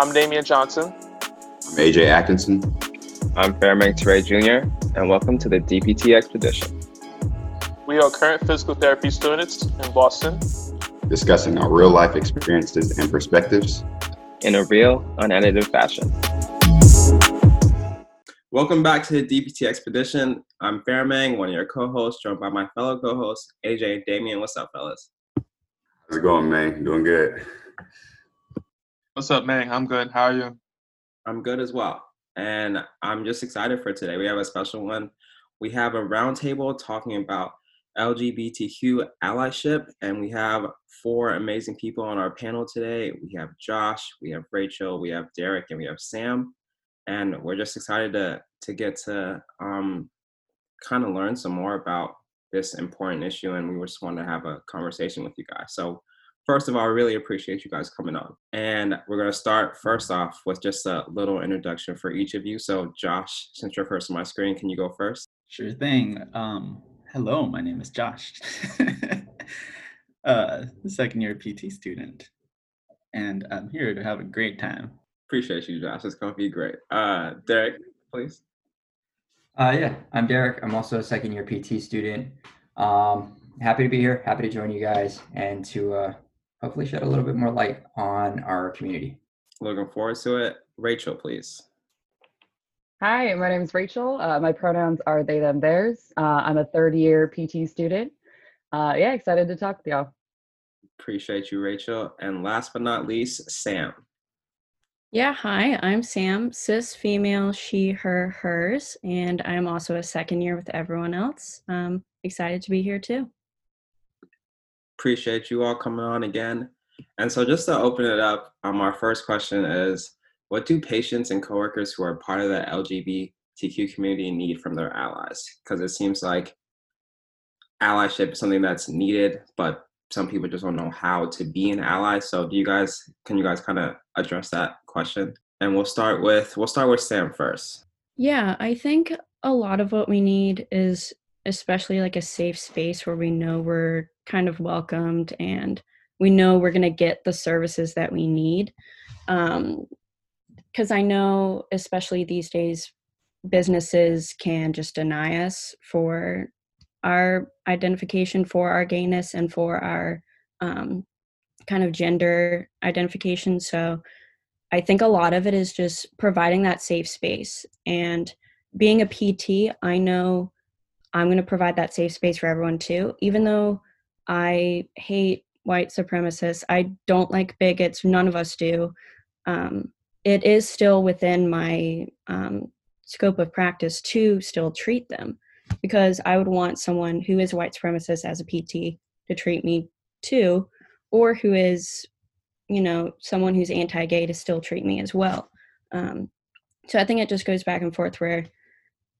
I'm Damian Johnson. I'm AJ Atkinson. I'm Farimang Teray Jr., and welcome to the DPT Expedition. We are current physical therapy students in Boston, discussing our real life experiences and perspectives in a real, unedited fashion. Welcome back to the DPT Expedition. I'm Farimang, one of your co-hosts, joined by my fellow co-hosts, AJ and Damian. What's up, fellas? How's it going, man? Doing good. What's up, man? I'm good. How are you? I'm good as well. And I'm just excited for today. We have a special one. We have a roundtable talking about LGBTQ allyship, and we have four amazing people on our panel today. We have Josh, we have Rachel, we have Derek, and we have Sam. And we're just excited to to get to um, kind of learn some more about this important issue, and we just want to have a conversation with you guys. So first of all, I really appreciate you guys coming on. And we're going to start first off with just a little introduction for each of you. So, Josh, since you're first on my screen, can you go first? Sure thing. Um, hello, my name is Josh, uh, second year PT student, and I'm here to have a great time. Appreciate you, Josh. It's going to be great. Uh, Derek, please. Uh, yeah, I'm Derek. I'm also a second year PT student. Um, happy to be here. Happy to join you guys and to uh, hopefully shed a little bit more light on our community. Looking forward to it. Rachel, please. Hi, my name is Rachel. Uh, my pronouns are they, them, theirs. Uh, I'm a third year PT student. Uh, yeah, excited to talk with y'all. Appreciate you, Rachel. And last but not least, Sam. Yeah, hi, I'm Sam, cis female, she, her, hers, and I'm also a second year with everyone else. Um, excited to be here too. Appreciate you all coming on again. And so, just to open it up, um, our first question is What do patients and coworkers who are part of the LGBTQ community need from their allies? Because it seems like allyship is something that's needed, but some people just don't know how to be an ally. So, do you guys, can you guys kind of address that question? And we'll start with we'll start with Sam first. Yeah, I think a lot of what we need is especially like a safe space where we know we're kind of welcomed and we know we're going to get the services that we need Um because um, i know especially these days businesses can just deny us for our identification for our gayness and for our um, kind of gender identification so i think a lot of it is just providing that safe space and being a pt i know I'm going to provide that safe space for everyone too. Even though I hate white supremacists, I don't like bigots, none of us do. Um, it is still within my um, scope of practice to still treat them because I would want someone who is white supremacist as a PT to treat me too, or who is, you know, someone who's anti gay to still treat me as well. Um, so I think it just goes back and forth where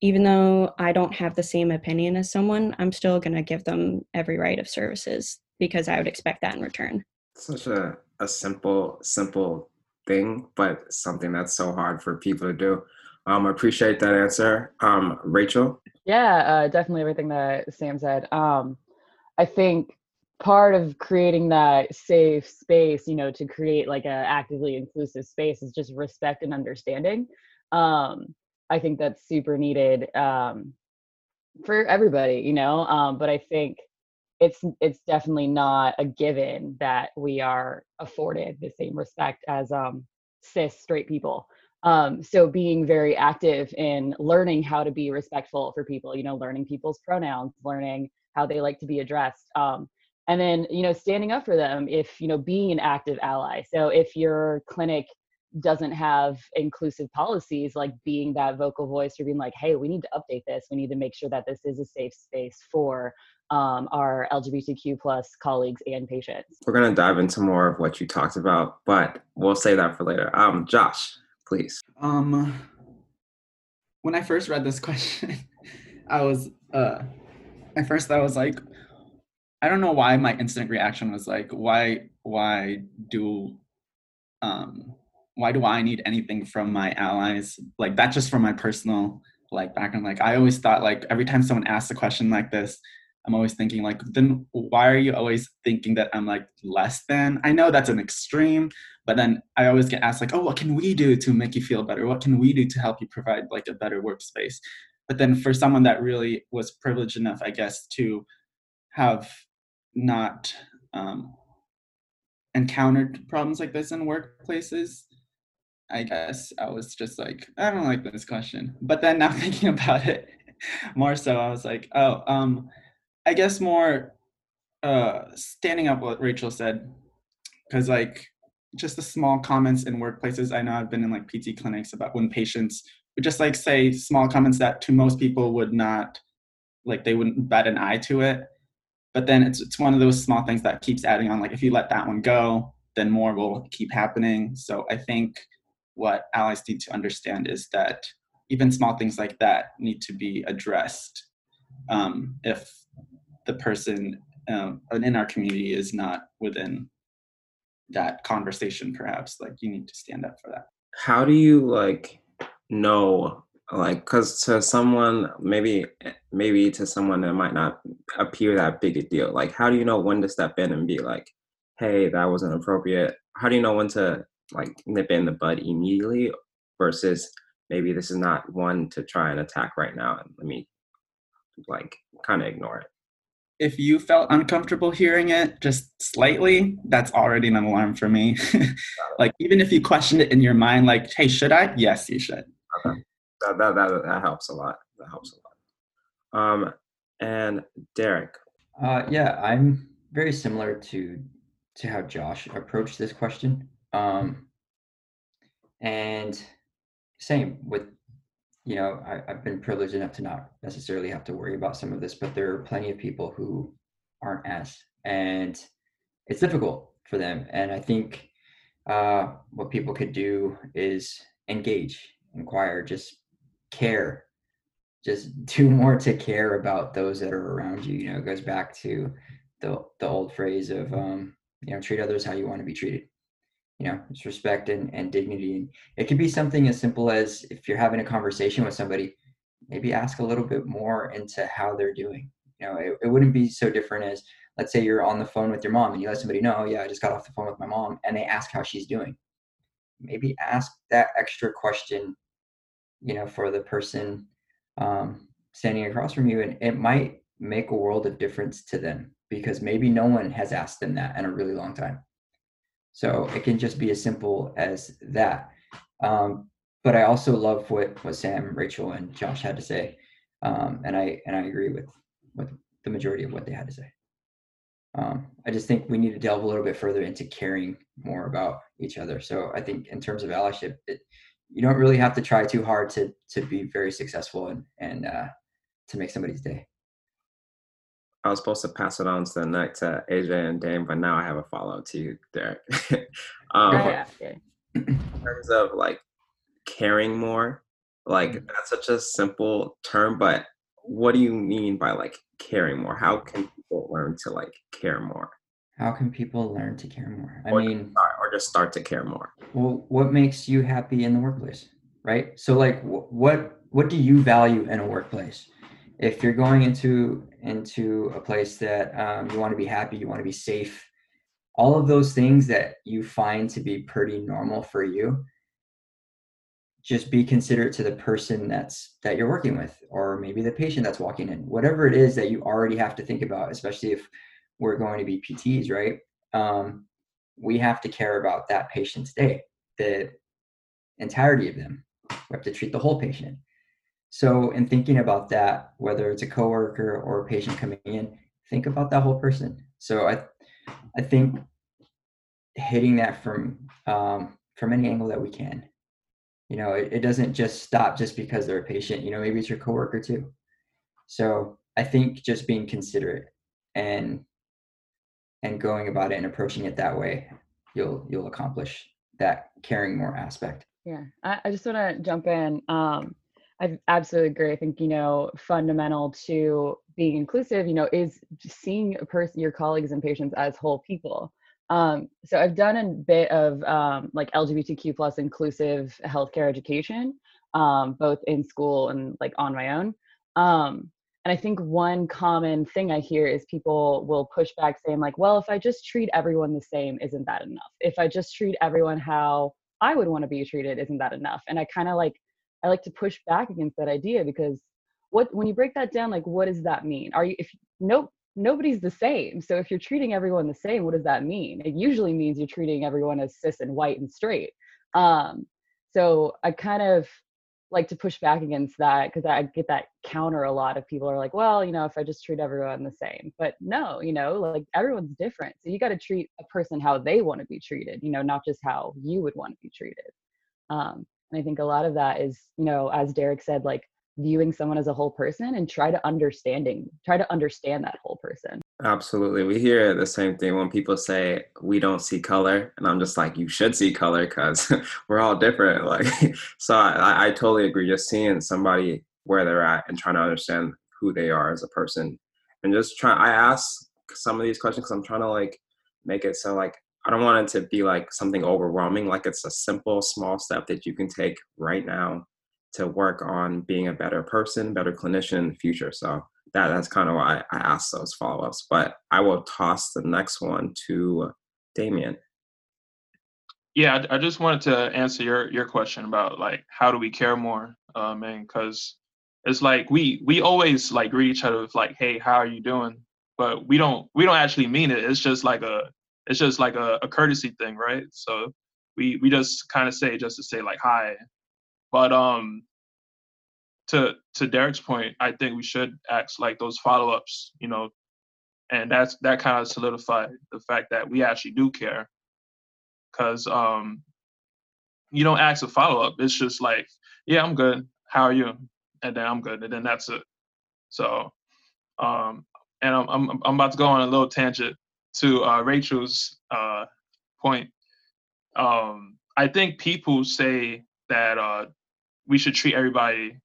even though I don't have the same opinion as someone, I'm still going to give them every right of services because I would expect that in return. Such a, a simple, simple thing, but something that's so hard for people to do. Um, I appreciate that answer. Um, Rachel? Yeah, uh, definitely everything that Sam said. Um, I think part of creating that safe space, you know, to create like a actively inclusive space is just respect and understanding. Um, I think that's super needed um, for everybody, you know. Um, but I think it's it's definitely not a given that we are afforded the same respect as um, cis straight people. Um, so being very active in learning how to be respectful for people, you know, learning people's pronouns, learning how they like to be addressed. Um, and then, you know, standing up for them if, you know, being an active ally. So if your clinic doesn't have inclusive policies like being that vocal voice or being like hey we need to update this. We need to make sure that this is a safe space for um, our lgbtq plus colleagues and patients. We're going to dive into more of what you talked about but we'll save that for later. Um, josh please. Um when i first read this question i was uh at first i was like i don't know why my instant reaction was like why why do um why do I need anything from my allies? Like that's just from my personal like background. Like I always thought like every time someone asks a question like this, I'm always thinking like, then why are you always thinking that I'm like less than? I know that's an extreme, but then I always get asked like, oh, what can we do to make you feel better? What can we do to help you provide like a better workspace? But then for someone that really was privileged enough, I guess, to have not um, encountered problems like this in workplaces, I guess I was just like, I don't like this question. But then now thinking about it more so, I was like, oh, um, I guess more uh, standing up what Rachel said, because like just the small comments in workplaces. I know I've been in like PT clinics about when patients would just like say small comments that to most people would not like they wouldn't bat an eye to it. But then it's it's one of those small things that keeps adding on. Like if you let that one go, then more will keep happening. So I think what allies need to understand is that even small things like that need to be addressed um, if the person um, in our community is not within that conversation perhaps like you need to stand up for that. How do you like know like because to someone maybe maybe to someone that might not appear that big a deal like how do you know when to step in and be like hey that wasn't appropriate. How do you know when to like nip in the bud immediately versus maybe this is not one to try and attack right now and let me like kind of ignore it if you felt uncomfortable hearing it just slightly, that's already an alarm for me. like even if you questioned it in your mind, like, hey, should I? Yes, you should. Okay. That, that, that, that helps a lot. That helps a lot. Um, and Derek. Uh, yeah, I'm very similar to to how Josh approached this question. Um, and same with you know, I, have been privileged enough to not necessarily have to worry about some of this, but there are plenty of people who aren't as, and it's difficult for them. And I think uh, what people could do is engage, inquire, just care, just do more to care about those that are around you. You know, it goes back to the the old phrase of um, you know, treat others how you want to be treated you know it's respect and, and dignity. And it could be something as simple as if you're having a conversation with somebody maybe ask a little bit more into how they're doing. You know it, it wouldn't be so different as let's say you're on the phone with your mom and you let somebody know yeah i just got off the phone with my mom and they ask how she's doing. Maybe ask that extra question you know for the person um, standing across from you and it might make a world of difference to them because maybe no one has asked them that in a really long time so it can just be as simple as that. Um, but I also love what, what Sam, Rachel, and Josh had to say. Um, and I and I agree with with the majority of what they had to say. Um, I just think we need to delve a little bit further into caring more about each other. So I think in terms of allyship, it, you don't really have to try too hard to to be very successful and and uh, to make somebody's day. I was supposed to pass it on to the next to AJ and Dame, but now I have a follow up to you, Derek. um, yeah, yeah. In terms of like caring more, like mm-hmm. that's such a simple term, but what do you mean by like caring more? How can people learn to like care more? How can people learn to care more? I or mean, start, or just start to care more. Well, what makes you happy in the workplace, right? So, like, what what do you value in a workplace? If you're going into into a place that um, you want to be happy you want to be safe all of those things that you find to be pretty normal for you just be considerate to the person that's that you're working with or maybe the patient that's walking in whatever it is that you already have to think about especially if we're going to be pts right? Um, we have to care about that patient's day the entirety of them. We have to treat the whole patient so, in thinking about that, whether it's a coworker or a patient coming in, think about that whole person. So, I, I think hitting that from um, from any angle that we can. You know, it, it doesn't just stop just because they're a patient. You know, maybe it's your coworker too. So, I think just being considerate and and going about it and approaching it that way, you'll you'll accomplish that caring more aspect. Yeah, I, I just want to jump in. Um, I absolutely agree. I think, you know, fundamental to being inclusive, you know, is seeing a person, your colleagues and patients as whole people. Um, so I've done a bit of um, like LGBTQ plus inclusive healthcare education, um, both in school and like on my own. Um, and I think one common thing I hear is people will push back saying, like, well, if I just treat everyone the same, isn't that enough? If I just treat everyone how I would want to be treated, isn't that enough? And I kind of like, I like to push back against that idea because what, when you break that down, like, what does that mean? Are you, if, nope, nobody's the same. So if you're treating everyone the same, what does that mean? It usually means you're treating everyone as cis and white and straight. Um, so I kind of like to push back against that because I get that counter a lot of people are like, well, you know, if I just treat everyone the same. But no, you know, like everyone's different. So you got to treat a person how they want to be treated, you know, not just how you would want to be treated. Um, and I think a lot of that is, you know, as Derek said, like viewing someone as a whole person and try to understanding try to understand that whole person. Absolutely. We hear the same thing when people say we don't see color and i'm just like you should see color because we're all different. Like so I, I totally agree. Just seeing somebody where they're at and trying to understand who they are as a person and just try i ask some of these questions because i'm trying to like make it so like i don't want it to be like something overwhelming like it's a simple small step that you can take right now to work on being a better person, better clinician in the future. So that that's kind of why I asked those follow ups. But I will toss the next one to Damian. Yeah, I, just wanted to answer your your question about like how do we care more, uh, man? Because it's like we we always like greet each other with like, hey, how are you doing? But we don't we don't actually mean it. It's just like a it's just like a, a courtesy thing, right? So we we just kind of say just to say like hi but um, to to Derek's point, I think we should ask like those follow ups, you know, and that's that kind of solidified the fact that we actually do care, because um, you don't ask a follow up. It's just like, yeah, I'm good. How are you? And then I'm good, and then that's it. So, um, and I'm I'm I'm about to go on a little tangent to uh, Rachel's uh, point. Um, I think people say that uh, we should treat everybody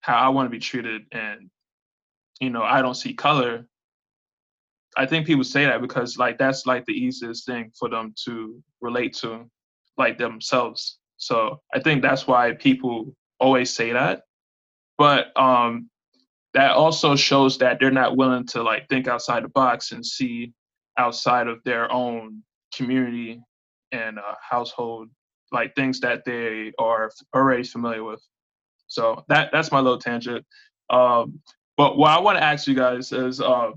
how I want to be treated, and you know, I don't see color. I think people say that because like that's like the easiest thing for them to relate to, like themselves. So I think that's why people always say that. But um, that also shows that they're not willing to like think outside the box and see outside of their own community and uh, household like things that they are already familiar with. So that that's my little tangent. Um, but what I want to ask you guys is, uh,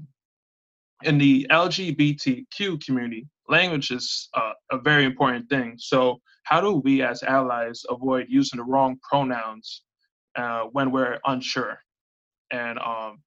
in the LGBTQ community, language is uh, a very important thing. So how do we as allies avoid using the wrong pronouns uh, when we're unsure? And um,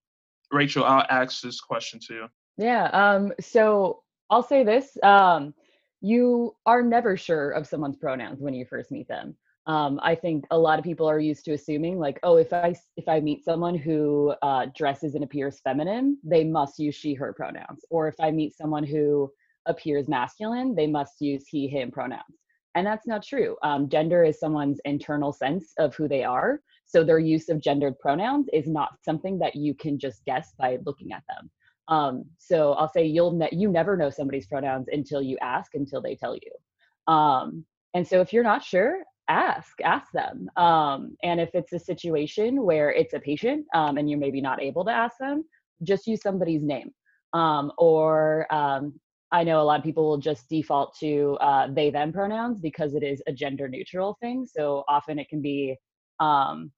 Rachel, I'll ask this question to you. Yeah. Um, so I'll say this. Um, you are never sure of someone's pronouns when you first meet them um, i think a lot of people are used to assuming like oh if i if i meet someone who uh, dresses and appears feminine they must use she her pronouns or if i meet someone who appears masculine they must use he him pronouns and that's not true um, gender is someone's internal sense of who they are so their use of gendered pronouns is not something that you can just guess by looking at them um, so I'll say you'll ne- you never know somebody's pronouns until you ask, until they tell you. Um, and so if you're not sure, ask, ask them. Um, and if it's a situation where it's a patient um, and you're maybe not able to ask them, just use somebody's name. Um, or um, I know a lot of people will just default to uh, they them pronouns because it is a gender neutral thing. So often it can be um,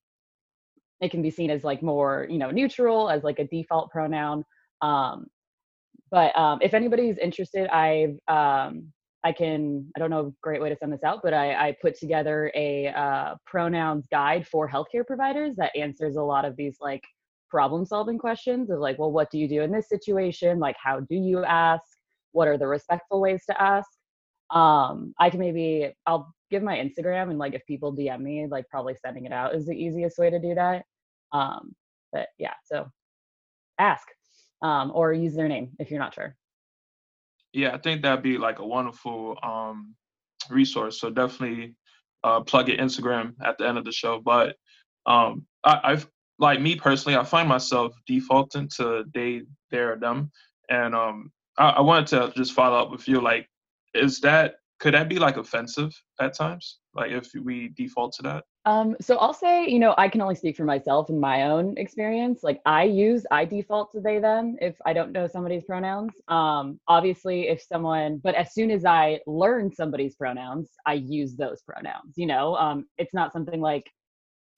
it can be seen as like more you know neutral as like a default pronoun um, but um, if anybody's interested, I've um, I can I don't know a great way to send this out, but I, I put together a uh, pronouns guide for healthcare providers that answers a lot of these like problem solving questions of like, well, what do you do in this situation? Like, how do you ask? What are the respectful ways to ask? Um, I can maybe I'll give my Instagram and like if people DM me, like probably sending it out is the easiest way to do that. Um, but yeah, so ask um, or use their name if you're not sure. Yeah, I think that'd be like a wonderful um, resource. So definitely uh, plug your Instagram at the end of the show. But um, I, I've like me personally, I find myself defaulting to they, their, them, and um, I, I wanted to just follow up with you. Like, is that could that be like offensive at times? Like if we default to that? Um, so I'll say, you know, I can only speak for myself and my own experience. Like I use, I default to they, them if I don't know somebody's pronouns. Um, obviously, if someone, but as soon as I learn somebody's pronouns, I use those pronouns, you know, um, it's not something like,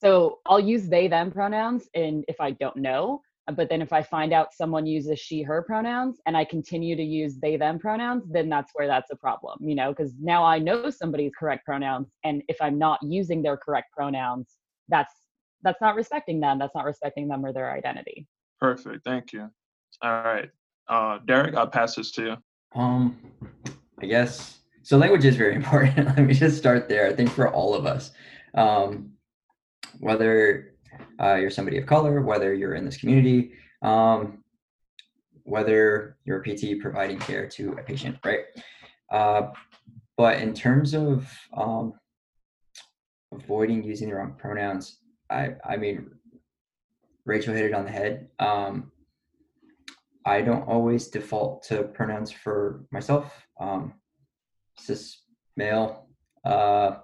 so I'll use they, them pronouns. And if I don't know, but then if I find out someone uses she, her pronouns and I continue to use they, them pronouns, then that's where that's a problem, you know, because now I know somebody's correct pronouns. And if I'm not using their correct pronouns, that's that's not respecting them. That's not respecting them or their identity. Perfect. Thank you. All right. Uh, Derek, I'll pass this to you. Um, I guess so. Language is very important. Let me just start there. I think for all of us, um, whether uh, you're somebody of color, whether you're in this community, um, whether you're a PT providing care to a patient, right? Uh, but in terms of um, avoiding using the wrong pronouns, I, I mean, Rachel hit it on the head. Um, I don't always default to pronouns for myself. Um, cis male, uh,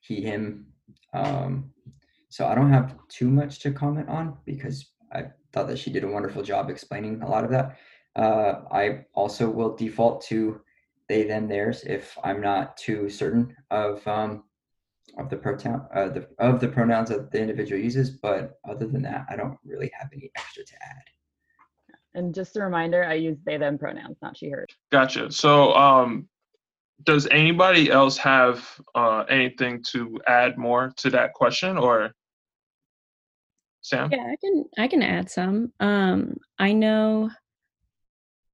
he, him. Um, so I don't have too much to comment on because I thought that she did a wonderful job explaining a lot of that. Uh, I also will default to they, them, theirs if I'm not too certain of um, of the pronoun uh, the, of the pronouns that the individual uses. But other than that, I don't really have any extra to add. And just a reminder, I use they, them pronouns, not she, her. Gotcha. So, um, does anybody else have uh, anything to add more to that question, or Sam? Yeah, I can I can add some. Um, I know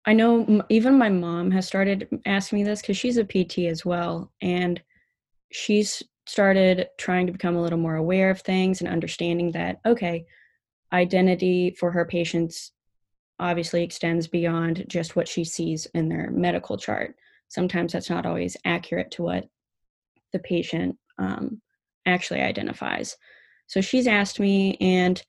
I know even my mom has started asking me this because she's a PT as well, and she's started trying to become a little more aware of things and understanding that okay, identity for her patients obviously extends beyond just what she sees in their medical chart. Sometimes that's not always accurate to what the patient um, actually identifies. So she's asked me, and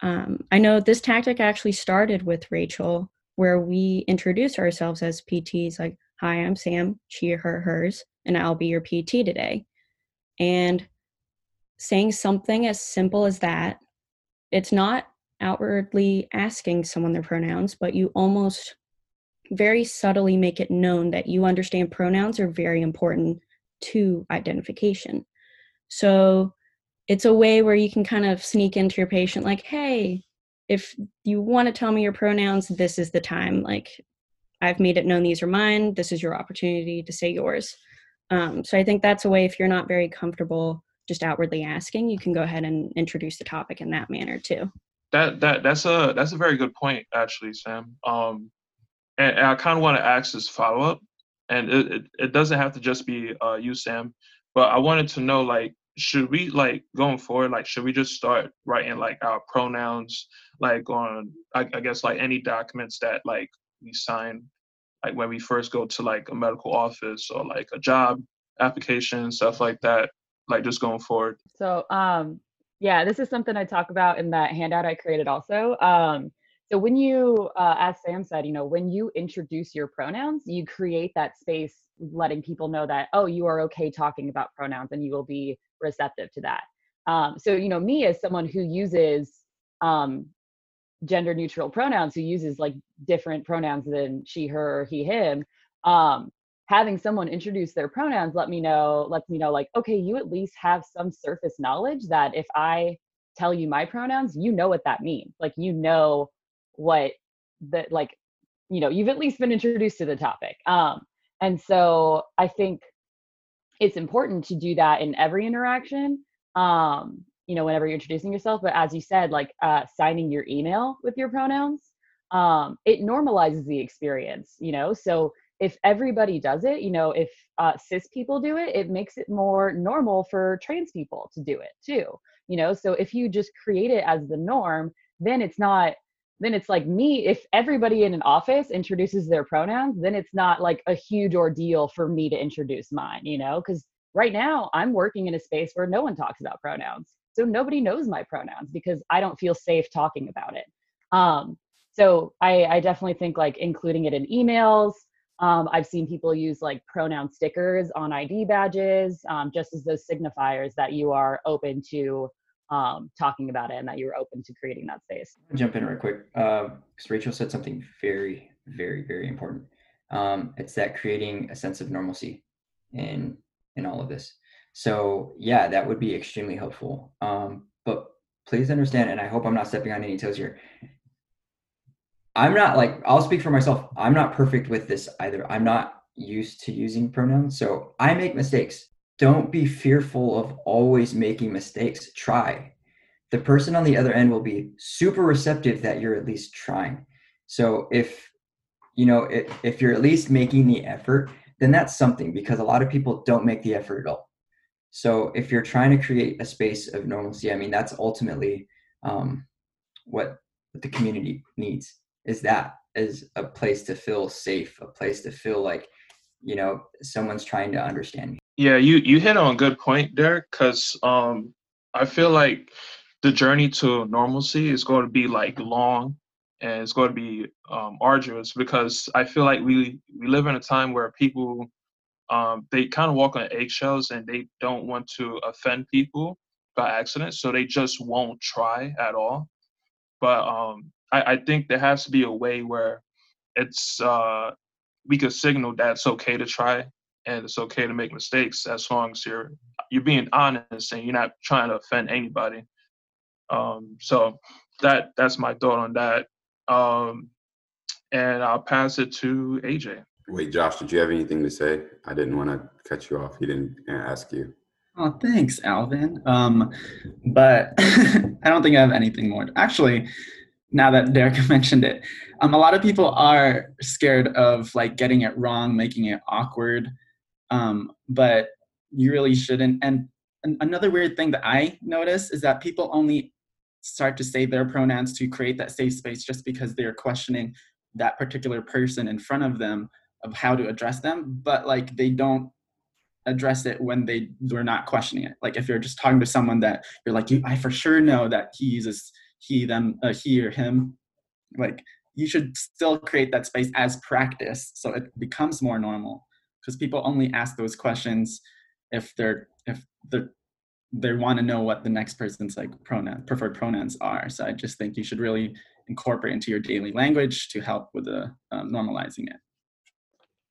um, I know this tactic actually started with Rachel, where we introduce ourselves as PTs like, Hi, I'm Sam, she, her, hers, and I'll be your PT today. And saying something as simple as that, it's not outwardly asking someone their pronouns, but you almost very subtly make it known that you understand pronouns are very important to identification. So it's a way where you can kind of sneak into your patient like hey if you want to tell me your pronouns this is the time like i've made it known these are mine this is your opportunity to say yours. Um, so i think that's a way if you're not very comfortable just outwardly asking you can go ahead and introduce the topic in that manner too. That that that's a that's a very good point actually sam. Um and, and i kind of want to ask this follow-up and it, it, it doesn't have to just be uh, you sam but i wanted to know like should we like going forward like should we just start writing like our pronouns like on I, I, guess like any documents that like we sign? Like when we first go to like a medical office or like a job application stuff like that like just going forward? So um yeah this is something i talk about in that handout i created also. Um so when you uh, as sam said you know when you introduce your pronouns you create that space letting people know that oh you are okay talking about pronouns and you will be receptive to that. Um, so, you know, me as someone who uses um, gender neutral pronouns, who uses like different pronouns than she, her, he, him, um, having someone introduce their pronouns let me know, lets me know, like, okay, you at least have some surface knowledge that if I tell you my pronouns, you know what that means. Like, you know what that, like, you know, you've at least been introduced to the topic. Um, and so I think it's important to do that in every interaction um you know whenever you're introducing yourself but as you said like uh signing your email with your pronouns um it normalizes the experience you know? So if everybody does it you know if uh, cis people do it it makes it more normal for trans people to do it too you know? So if you just create it as the norm then it's not then it's like me if everybody in an office introduces their pronouns then it's not like a huge ordeal for me to introduce mine you know because right now i'm working in a space where no one talks about pronouns. So nobody knows my pronouns because i don't feel safe talking about it. Um, so I, I definitely think like including it in emails. Um, I've seen people use like pronoun stickers on ID badges, um, just as those signifiers that you are open to um, talking about it and that you're open to creating that space. Jump in real quick because um, Rachel said something very, very, very important. Um, it's that creating a sense of normalcy in in all of this. So yeah, that would be extremely helpful. Um, but please understand, and I hope I'm not stepping on any toes here. I'm not like I'll speak for myself. I'm not perfect with this either. I'm not used to using pronouns, so I make mistakes. Don't be fearful of always making mistakes. Try. The person on the other end will be super receptive that you're at least trying. So if you know if, if you're at least making the effort, then that's something because a lot of people don't make the effort at all. So if you're trying to create a space of normalcy, I mean that's ultimately um, what the community needs is that is a place to feel safe, a place to feel like, you know, someone's trying to understand me. Yeah, you you hit on a good point, Derek, because um, I feel like the journey to normalcy is going to be like long and it's going to be um, arduous because I feel like we we live in a time where people um, they kind of walk on eggshells and they don't want to offend people by accident, so they just won't try at all. But um, I, I think there has to be a way where it's uh, we could signal that it's okay to try and it's okay to make mistakes as long as you're you're being honest and you're not trying to offend anybody. Um, so that that's my thought on that. Um, and I'll pass it to AJ. Wait, Josh, did you have anything to say? I didn't want to cut you off. He didn't ask you. Oh, thanks, Alvin. Um, but I don't think I have anything more. Actually, now that Derek mentioned it, um, a lot of people are scared of like getting it wrong, making it awkward. Um, but you really shouldn't. And, and another weird thing that I notice is that people only start to say their pronouns to create that safe space just because they're questioning that particular person in front of them of how to address them, but like they don't address it when they they're not questioning it. Like if you're just talking to someone that you're like, you, I for sure know that he uses he, them, uh, he or him, like you should still create that space as practice so it becomes more normal because people only ask those questions if they're if they're they want to know what the next person's like pronoun preferred pronouns are so i just think you should really incorporate into your daily language to help with the um, normalizing it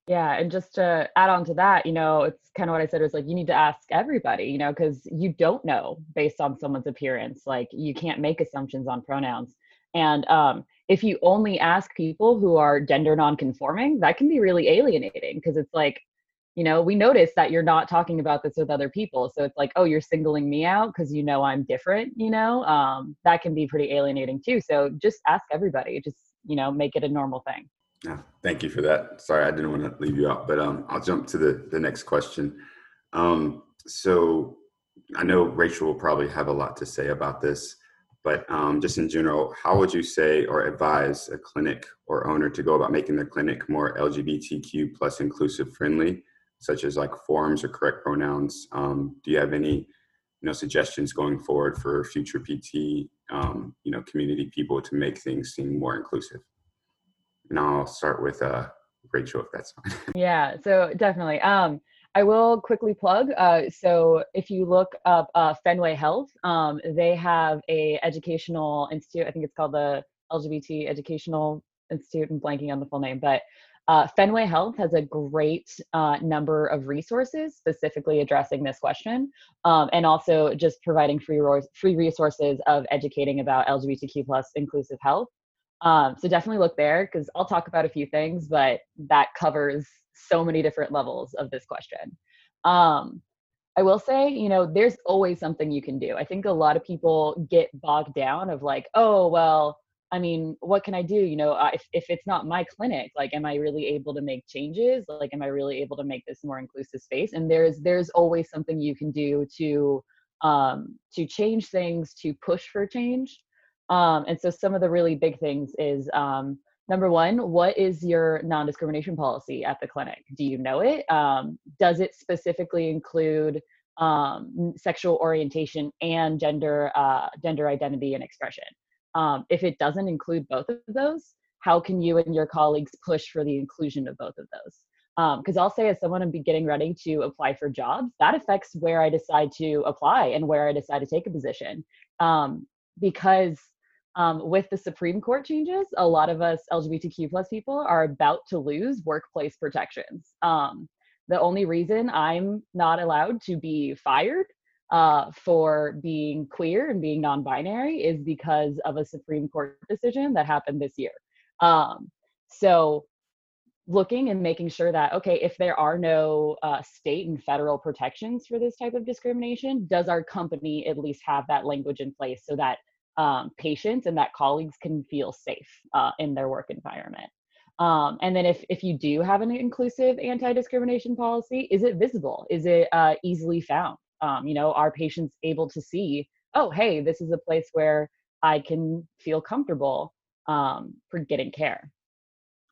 yeah, and just to add on to that, you know, it's kind of what I said was like you need to ask everybody, you know, because you don't know based on someone's appearance. Like you can't make assumptions on pronouns. And um, if you only ask people who are gender nonconforming, that can be really alienating because it's like, you know, we notice that you're not talking about this with other people. So it's like, oh, you're singling me out because you know I'm different, you know, um, that can be pretty alienating too. So just ask everybody, just, you know, make it a normal thing. Yeah, thank you for that. Sorry, I didn't want to leave you out, but um, I'll jump to the, the next question. Um, so I know Rachel will probably have a lot to say about this, but um, just in general, how would you say or advise a clinic or owner to go about making their clinic more LGBTQ plus inclusive friendly, such as like forms or correct pronouns? Um, do you have any, you know, suggestions going forward for future PT, um, you know, community people to make things seem more inclusive? and I'll start with uh, Rachel if that's fine. yeah, so definitely. Um, I will quickly plug. Uh, so if you look up uh, Fenway Health, um, they have a educational institute. I think it's called the LGBT Educational Institute. I'm blanking on the full name, but uh, Fenway Health has a great uh, number of resources specifically addressing this question, um, and also just providing free free resources of educating about LGBTQ plus inclusive health. Um, so definitely look there because I'll talk about a few things, but that covers so many different levels of this question. Um, I will say, you know, there's always something you can do. I think a lot of people get bogged down of like, oh, well, I mean, what can I do? You know, if, if it's not my clinic, like, am I really able to make changes? Like, am I really able to make this more inclusive space? And there's there's always something you can do to um, to change things, to push for change. Um, and so some of the really big things is um, number one, what is your non-discrimination policy at the clinic? Do you know it? Um, does it specifically include um, sexual orientation and gender uh, gender identity and expression? Um, if it doesn't include both of those, how can you and your colleagues push for the inclusion of both of those because um, i'll say as someone i'm getting ready to apply for jobs that affects where i decide to apply and where i decide to take a position um, because um, with the supreme court changes a lot of us lgbtq plus people are about to lose workplace protections um, the only reason i'm not allowed to be fired uh, for being queer and being non-binary is because of a Supreme Court decision that happened this year. Um, so looking and making sure that okay if there are no uh, state and federal protections for this type of discrimination does our company at least have that language in place so that um, patients and that colleagues can feel safe uh, in their work environment. Um, and then if, if you do have an inclusive anti-discrimination policy is it visible? Is it uh, easily found? Um, you know are patients able to see oh hey this is a place where i can feel comfortable um, for getting care.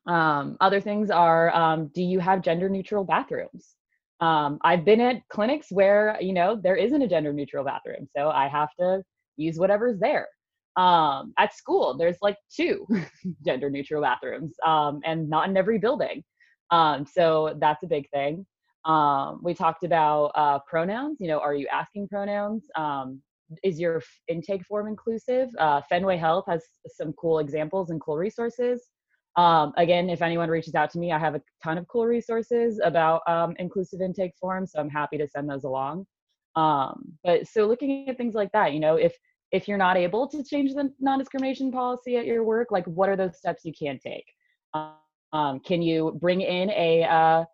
Um, other things are um, do you have gender neutral bathrooms? Um, i've been at clinics where you know there isn't a gender neutral bathroom so i have to use whatever's there um, at school there's like two gender neutral bathrooms um, and not in every building um, so that's a big thing um, we talked about uh, pronouns. You know, are you asking pronouns? Um, is your intake form inclusive? Uh, Fenway Health has some cool examples and cool resources. Um, again, if anyone reaches out to me, I have a ton of cool resources about inclusive intake forms, so I'm happy to send those along. Um, but so looking at things like that, you know, if if you're not able to change the non-discrimination policy at your work, like what are those steps you can take? Um, can you bring in a uh,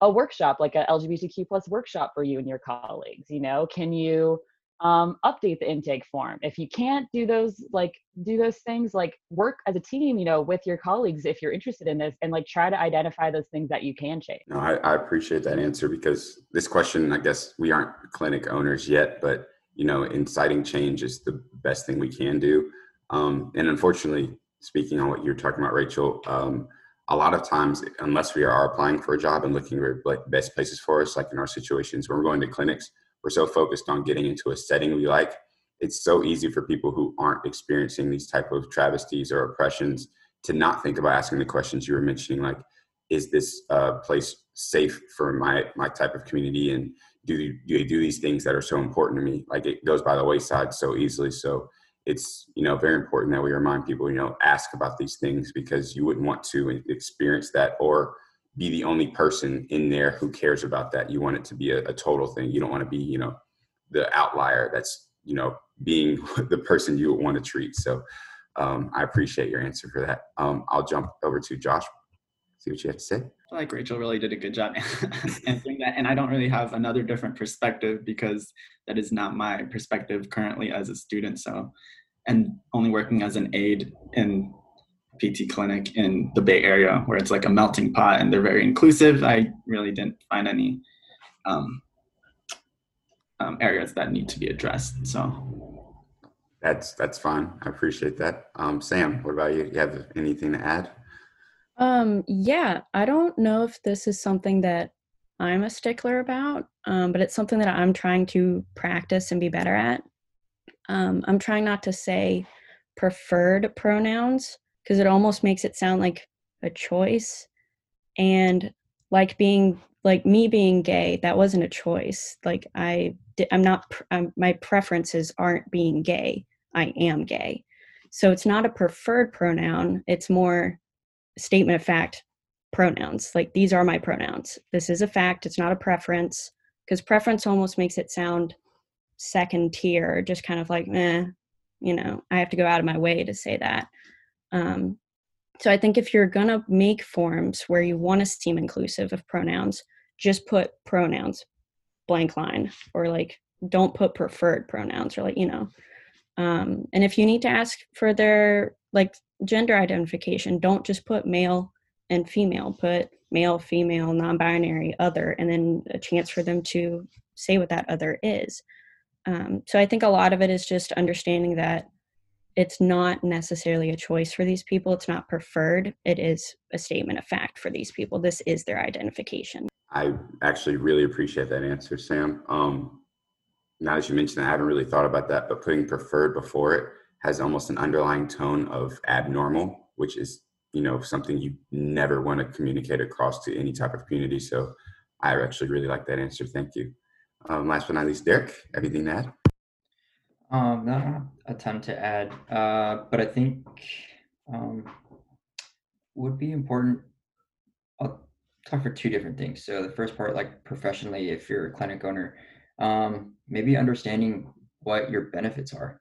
a workshop like a lgbtq plus workshop for you and your colleagues you know can you um, update the intake form. If you can't do those like do those things like work as a team you know with your colleagues if you're interested in this and like try to identify those things that you can change. No I, I appreciate that answer because this question i guess we aren't clinic owners yet but you know inciting change is the best thing we can do. Um, and unfortunately speaking on what you're talking about rachel um, a lot of times, unless we are applying for a job and looking for best places for us, like in our situations when we're going to clinics, we're so focused on getting into a setting we like. It's so easy for people who aren't experiencing these type of travesties or oppressions to not think about asking the questions you were mentioning, like, is this uh, place safe for my my type of community, and do do they do these things that are so important to me? Like it goes by the wayside so easily. So it's you know very important that we remind people you know ask about these things because you wouldn't want to experience that or be the only person in there who cares about that you want it to be a, a total thing you don't want to be you know the outlier that's you know being the person you want to treat so um, i appreciate your answer for that um, i'll jump over to josh see what you have to say like Rachel really did a good job answering that. And I don't really have another different perspective because that is not my perspective currently as a student. So, and only working as an aide in PT clinic in the Bay Area where it's like a melting pot and they're very inclusive. I really didn't find any um, um, areas that need to be addressed. So that's that's fine. I appreciate that. Um, Sam, what about you? You have anything to add? Um, yeah, I don't know if this is something that I'm a stickler about, um, but it's something that I'm trying to practice and be better at. Um, I'm trying not to say preferred pronouns because it almost makes it sound like a choice. And like being like me being gay, that wasn't a choice. Like I, I'm not. I'm, my preferences aren't being gay. I am gay, so it's not a preferred pronoun. It's more statement of fact pronouns. Like these are my pronouns. This is a fact. It's not a preference because preference almost makes it sound second tier, just kind of like, eh, you know, I have to go out of my way to say that. Um, so I think if you're gonna make forms where you want to seem inclusive of pronouns, just put pronouns, blank line, or like don't put preferred pronouns, or like you know. Um, and if you need to ask for their like gender identification don't just put male and female put male female non-binary other and then a chance for them to say what that other is um, so i think a lot of it is just understanding that it's not necessarily a choice for these people it's not preferred it is a statement of fact for these people this is their identification i actually really appreciate that answer sam um, now that you mentioned that i haven't really thought about that but putting preferred before it has almost an underlying tone of abnormal, which is you know something you never want to communicate across to any type of community. So I actually really like that answer. Thank you. Um, last but not least, Derek, anything to add? Um, not a ton to add, uh, but I think um, would be important. I'll talk for two different things. So the first part, like professionally, if you're a clinic owner, um, maybe understanding what your benefits are.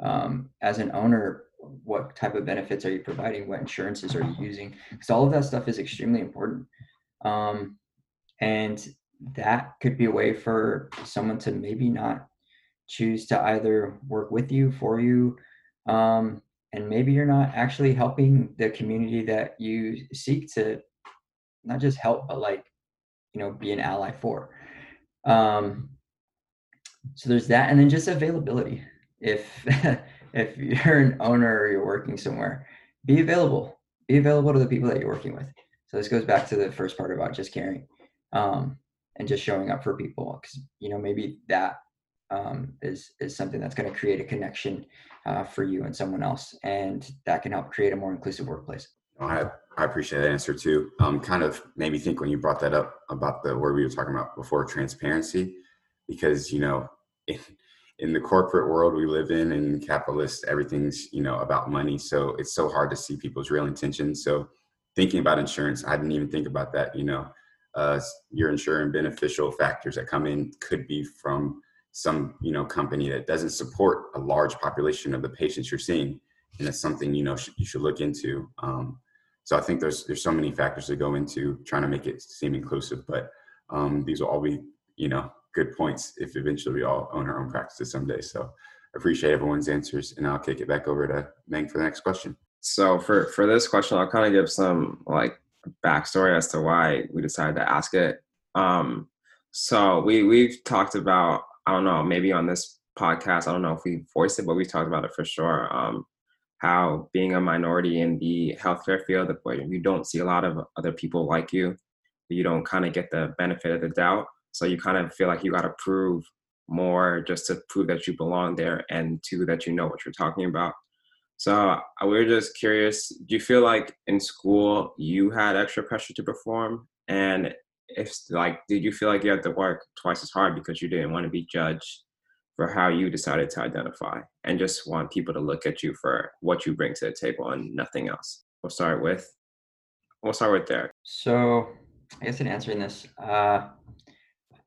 Um, as an owner, what type of benefits are you providing? What insurances are you using? Because all of that stuff is extremely important. Um, and that could be a way for someone to maybe not choose to either work with you for you um, and maybe you're not actually helping the community that you seek to not just help but like you know be an ally for. Um, so there's that and then just availability. If if you're an owner or you're working somewhere be available. Be available to the people that you're working with. So this goes back to the first part about just caring um, and just showing up for people because you know maybe that um, is is something that's going to create a connection uh, for you and someone else, and that can help create a more inclusive workplace. I, I appreciate that answer too. Um, kind of made me think when you brought that up about the word we were talking about before, transparency, because you know, in, in the corporate world we live in and capitalist, everything's you know about money, so it's so hard to see people's real intentions. So thinking about insurance, I didn't even think about that. You know, uh, your insuring beneficial factors that come in could be from some you know company that doesn't support a large population of the patients you're seeing and it's something you know sh- you should look into. Um, so i think there's there's so many factors that go into trying to make it seem inclusive but um, these will all be you know good points if eventually we all own our own practices someday. So appreciate everyone's answers and i'll kick it back over to meng for the next question. So for for this question i'll kind of give some like backstory as to why we decided to ask it. Um so we we've talked about I don't know, maybe on this podcast, I don't know if we voiced it, but we talked about it for sure. Um, how being a minority in the healthcare field, you don't see a lot of other people like you, you don't kind of get the benefit of the doubt. So you kind of feel like you got to prove more just to prove that you belong there and two that you know what you're talking about. So we are just curious, do you feel like in school you had extra pressure to perform? And if like did you feel like you had to work twice as hard because you didn't want to be judged for how you decided to identify and just want people to look at you for what you bring to the table and nothing else? We'll start with we'll start with derek. So i guess in answering this uh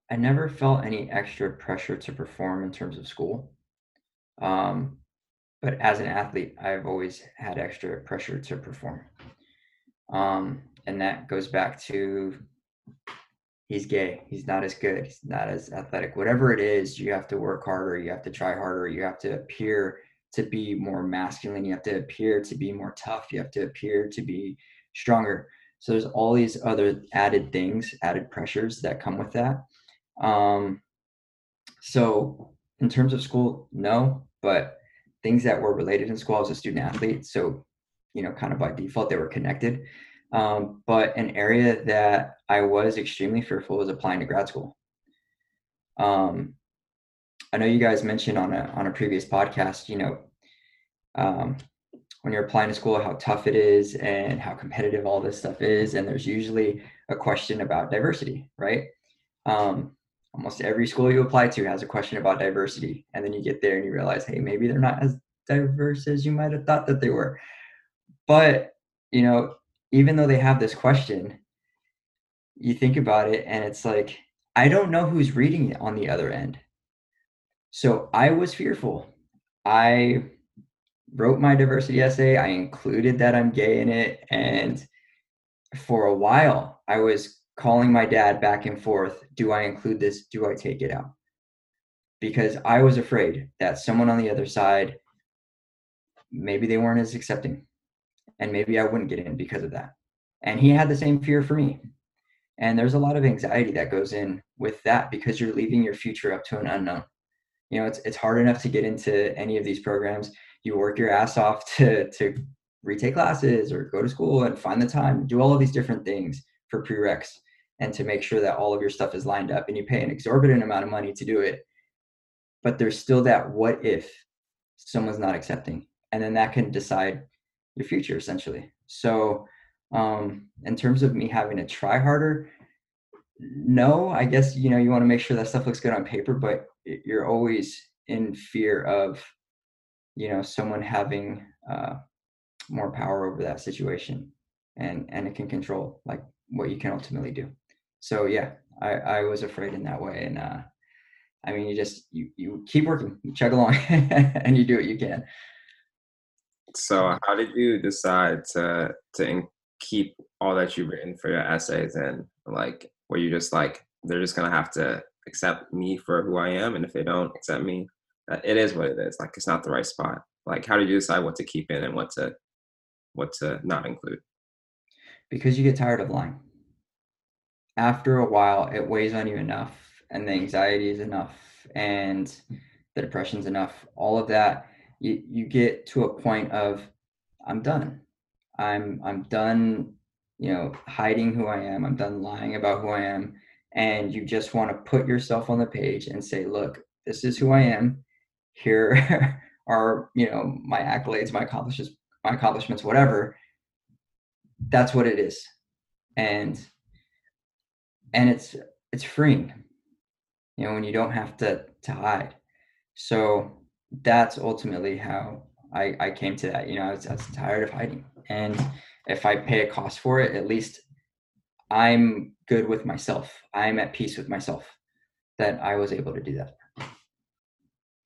i never felt any extra pressure to perform in terms of school. Um but as an athlete i've always had extra pressure to perform. Um and that goes back to he's gay. He's not as good. He's not as athletic. Whatever it is you have to work harder. You have to try harder. You have to appear to be more masculine. You have to appear to be more tough. You have to appear to be stronger. So there's all these other added things added pressures that come with that. Um, so in terms of school no but things that were related in school i was a student athlete. So you know kind of by default they were connected um, but an area that I was extremely fearful was applying to grad school. Um, I know you guys mentioned on a on a previous podcast, you know, um, when you're applying to school, how tough it is and how competitive all this stuff is, and there's usually a question about diversity, right? Um, almost every school you apply to has a question about diversity, and then you get there and you realize, hey, maybe they're not as diverse as you might have thought that they were. But you know, even though they have this question, you think about it and it's like, I don't know who's reading it on the other end. So I was fearful. I wrote my diversity essay, I included that I'm gay in it. And for a while, I was calling my dad back and forth Do I include this? Do I take it out? Because I was afraid that someone on the other side, maybe they weren't as accepting and maybe I wouldn't get in because of that. And he had the same fear for me. And there's a lot of anxiety that goes in with that because you're leaving your future up to an unknown. You know, it's it's hard enough to get into any of these programs. You work your ass off to to retake classes or go to school and find the time, do all of these different things for prereqs and to make sure that all of your stuff is lined up and you pay an exorbitant amount of money to do it. But there's still that what if someone's not accepting. And then that can decide your future essentially. So, um, in terms of me having to try harder, no, I guess you know you want to make sure that stuff looks good on paper, but you're always in fear of you know someone having uh, more power over that situation, and and it can control like what you can ultimately do. So yeah, I I was afraid in that way, and uh, I mean you just you you keep working, you chug along, and you do what you can. So mm-hmm. how did you decide to to keep all that you've written for your essays and like were you just like they're just gonna have to accept me for who I am, and if they don't accept me, uh, it is what it is. Like it's not the right spot. Like how did you decide what to keep in and what to what to not include? Because you get tired of lying. After a while, it weighs on you enough, and the anxiety is enough, and the depression's enough. All of that, you you get to a point of, I'm done. I'm I'm done you know, hiding who I am. I'm done lying about who I am. And you just want to put yourself on the page and say, look, this is who I am. Here are, you know, my accolades, my accomplishments, my accomplishments, whatever. That's what it is. And and it's it's freeing, you know, when you don't have to to hide. So that's ultimately how I, I came to that. You know, I was, I was tired of hiding. And if I pay a cost for it, at least I'm good with myself. I'm at peace with myself that I was able to do that.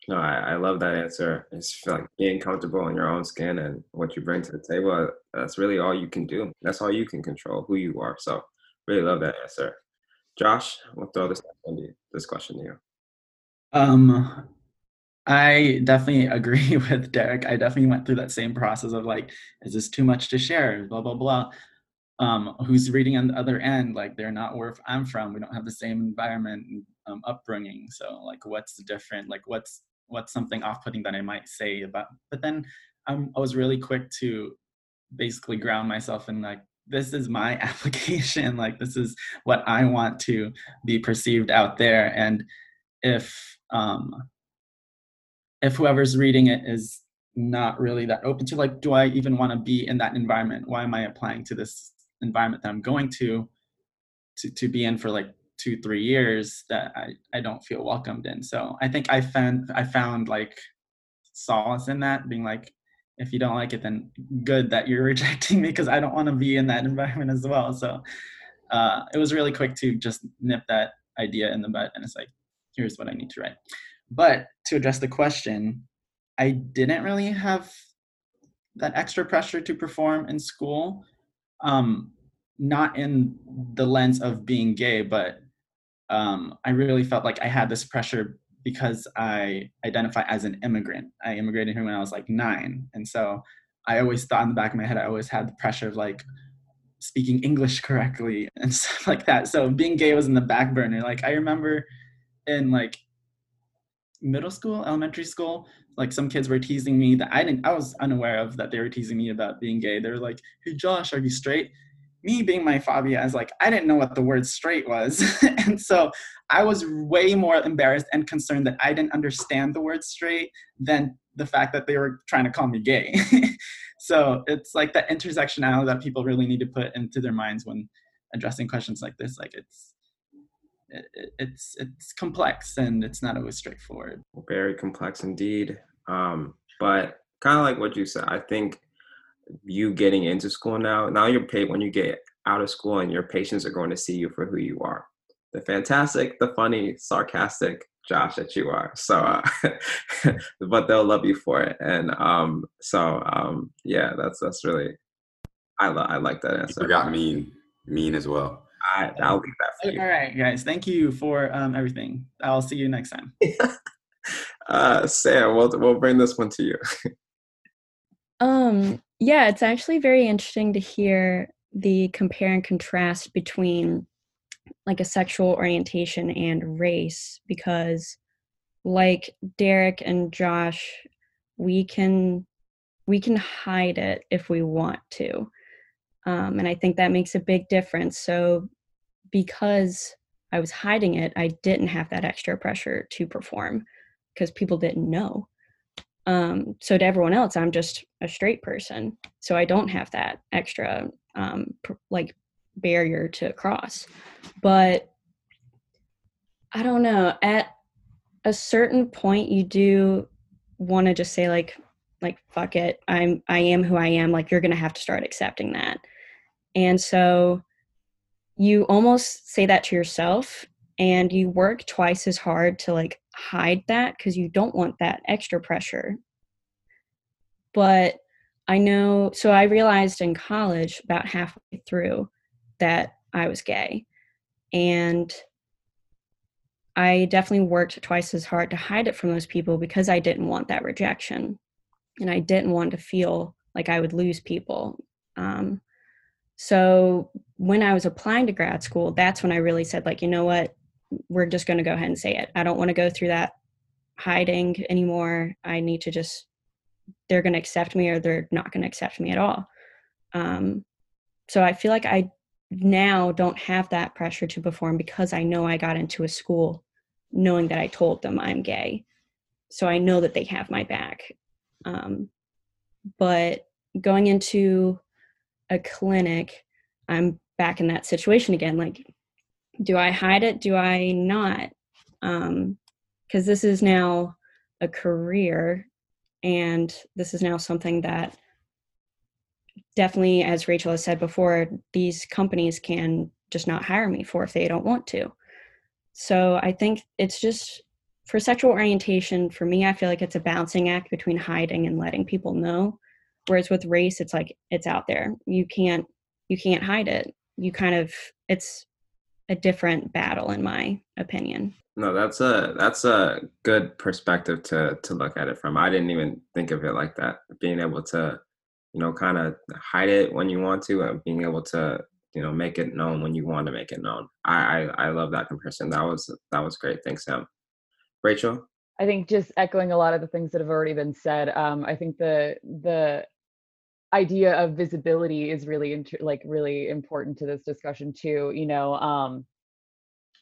No, I, I love that answer. It's like being comfortable in your own skin and what you bring to the table. That's really all you can do. That's all you can control who you are. So, really love that answer. Josh, we'll throw this this question to you. Um, I definitely agree with Derek. I definitely went through that same process of like, is this too much to share? Blah blah blah. Um, who's reading on the other end? Like they're not where I'm from. We don't have the same environment, um, upbringing. So like, what's different? Like what's what's something off-putting that I might say about? But then I'm, I was really quick to basically ground myself in like this is my application. Like this is what I want to be perceived out there. And if um, if whoever's reading it is not really that open to like do i even want to be in that environment? Why am i applying to this environment that i'm going to to, to be in for like two three years that I, I don't feel welcomed in? So i think i found i found like solace in that being like if you don't like it then good that you're rejecting me because i don't want to be in that environment as well. So uh, it was really quick to just nip that idea in the bud and it's like here's what i need to write but to address the question, I didn't really have that extra pressure to perform in school. Um, not in the lens of being gay, but um, I really felt like I had this pressure because I identify as an immigrant. I immigrated here when I was like nine. And so I always thought in the back of my head, I always had the pressure of like speaking English correctly and stuff like that. So being gay was in the back burner. Like I remember in like middle school, elementary school, like some kids were teasing me that I didn't, I was unaware of that they were teasing me about being gay. They were like, "Hey, Josh, are you straight?" Me being my phobia, I was like, I didn't know what the word straight was, and so I was way more embarrassed and concerned that I didn't understand the word straight than the fact that they were trying to call me gay. so it's like that intersectionality that people really need to put into their minds when addressing questions like this. Like it's it, it's it's complex and it's not always straightforward. Very complex indeed. Um, but kind of like what you said, I think you getting into school now, now you're paid when you get out of school and your patients are going to see you for who you are. The fantastic, the funny, sarcastic Josh that you are. So, uh, but they'll love you for it. And um, so, um, yeah, that's that's really, I, lo- I like that answer. You forgot mean, mean as well. I, I'll leave that for you. All right, guys. Thank you for um, everything. I'll see you next time. uh, Sam, we'll we'll bring this one to you. um. Yeah, it's actually very interesting to hear the compare and contrast between like a sexual orientation and race because like Derek and Josh we can we can hide it if we want to um, and i think that makes a big difference so because I was hiding it, I didn't have that extra pressure to perform because people didn't know. Um, so to everyone else, I'm just a straight person. So I don't have that extra um, pr- like barrier to cross. But I don't know. At a certain point, you do want to just say like, like fuck it. I'm I am who I am. Like you're gonna have to start accepting that. And so you almost say that to yourself and you work twice as hard to like hide that because you don't want that extra pressure. But i know so i realized in college about halfway through that i was gay and i definitely worked twice as hard to hide it from those people because i didn't want that rejection and i didn't want to feel like i would lose people um, so when i was applying to grad school that's when i really said like you know what we're just going to go ahead and say it. I don't want to go through that hiding anymore. I need to just, they're going to accept me or they're not going to accept me at all. Um, so I feel like I now don't have that pressure to perform because I know I got into a school knowing that I told them I'm gay. So I know that they have my back. Um, but going into a clinic, I'm back in that situation again. Like do I hide it? Do I not? Um, because this is now a career and this is now something that definitely as rachel has said before these companies can just not hire me for if they don't want to so i think it's just for sexual orientation for me i feel like it's a balancing act between hiding and letting people know whereas with race it's like it's out there. You can't you can't hide it. You kind of it's a different battle in my opinion. No that's a that's a good perspective to to look at it from. I didn't even think of it like that. Being able to you know kind of hide it when you want to and being able to you know make it known when you want to make it known. I i, I love that comparison. That was that was great. Thanks sam rachel? I think just echoing a lot of the things that have already been said um, i think the the idea of visibility is really inter- like really important to this discussion too you know um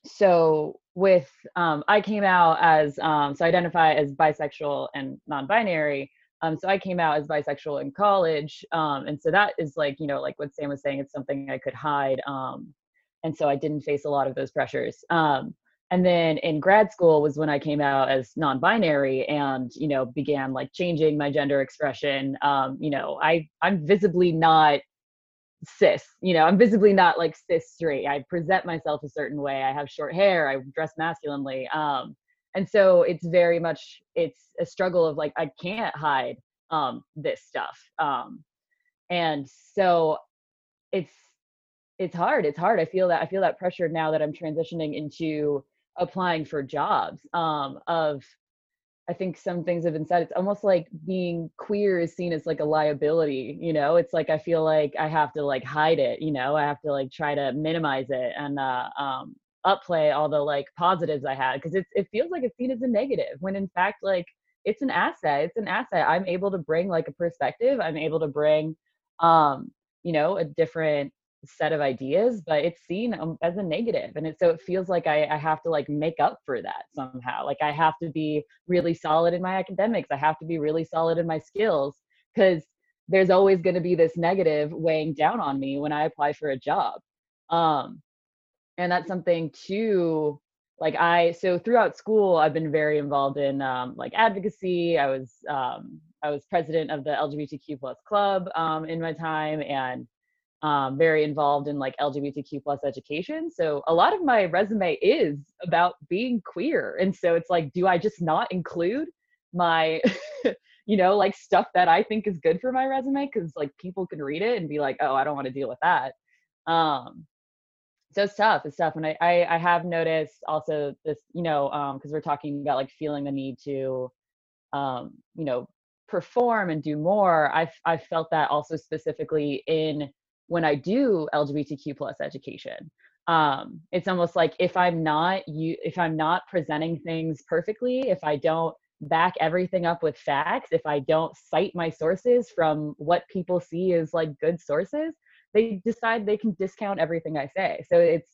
so with um i came out as um so I identify as bisexual and non-binary um so i came out as bisexual in college um and so that is like you know like what sam was saying it's something i could hide um and so i didn't face a lot of those pressures um and then in grad school was when i came out as non-binary and you know began like changing my gender expression. Um you know i i'm visibly not cis you know i'm visibly not like cis straight. I present myself a certain way. I have short hair. I dress masculinely. Um and so it's very much it's a struggle of like i can't hide um this stuff. Um and so it's it's hard. It's hard. I feel that i feel that pressure now that i'm transitioning into applying for jobs um, of I think some things have been said. It's almost like being queer is seen as like a liability, you know? It's like I feel like I have to like hide it, you know? I have to like try to minimize it and uh um upplay all the like positives I had because it's it feels like it's seen as a negative when in fact like it's an asset. It's an asset. I'm able to bring like a perspective. I'm able to bring um you know a different set of ideas but it's seen um, as a negative and it so it feels like I, I have to like make up for that somehow like i have to be really solid in my academics i have to be really solid in my skills because there's always going to be this negative weighing down on me when i apply for a job um and that's something too like i so throughout school i've been very involved in um, like advocacy i was um, i was president of the lgbtq plus club um, in my time and um, very involved in like LGBTQ plus education. So a lot of my resume is about being queer. And so it's like, do I just not include my, you know, like stuff that I think is good for my resume? Cause like people can read it and be like, oh, I don't want to deal with that. Um, so it's tough. It's tough. And I, I, I have noticed also this, you know, um, cause we're talking about like feeling the need to, um, you know, perform and do more. I've, I've felt that also specifically in when I do LGBTQ plus education. Um, it's almost like if I'm not you, if I'm not presenting things perfectly, if I don't back everything up with facts, if I don't cite my sources from what people see as like good sources, they decide they can discount everything I say. So it's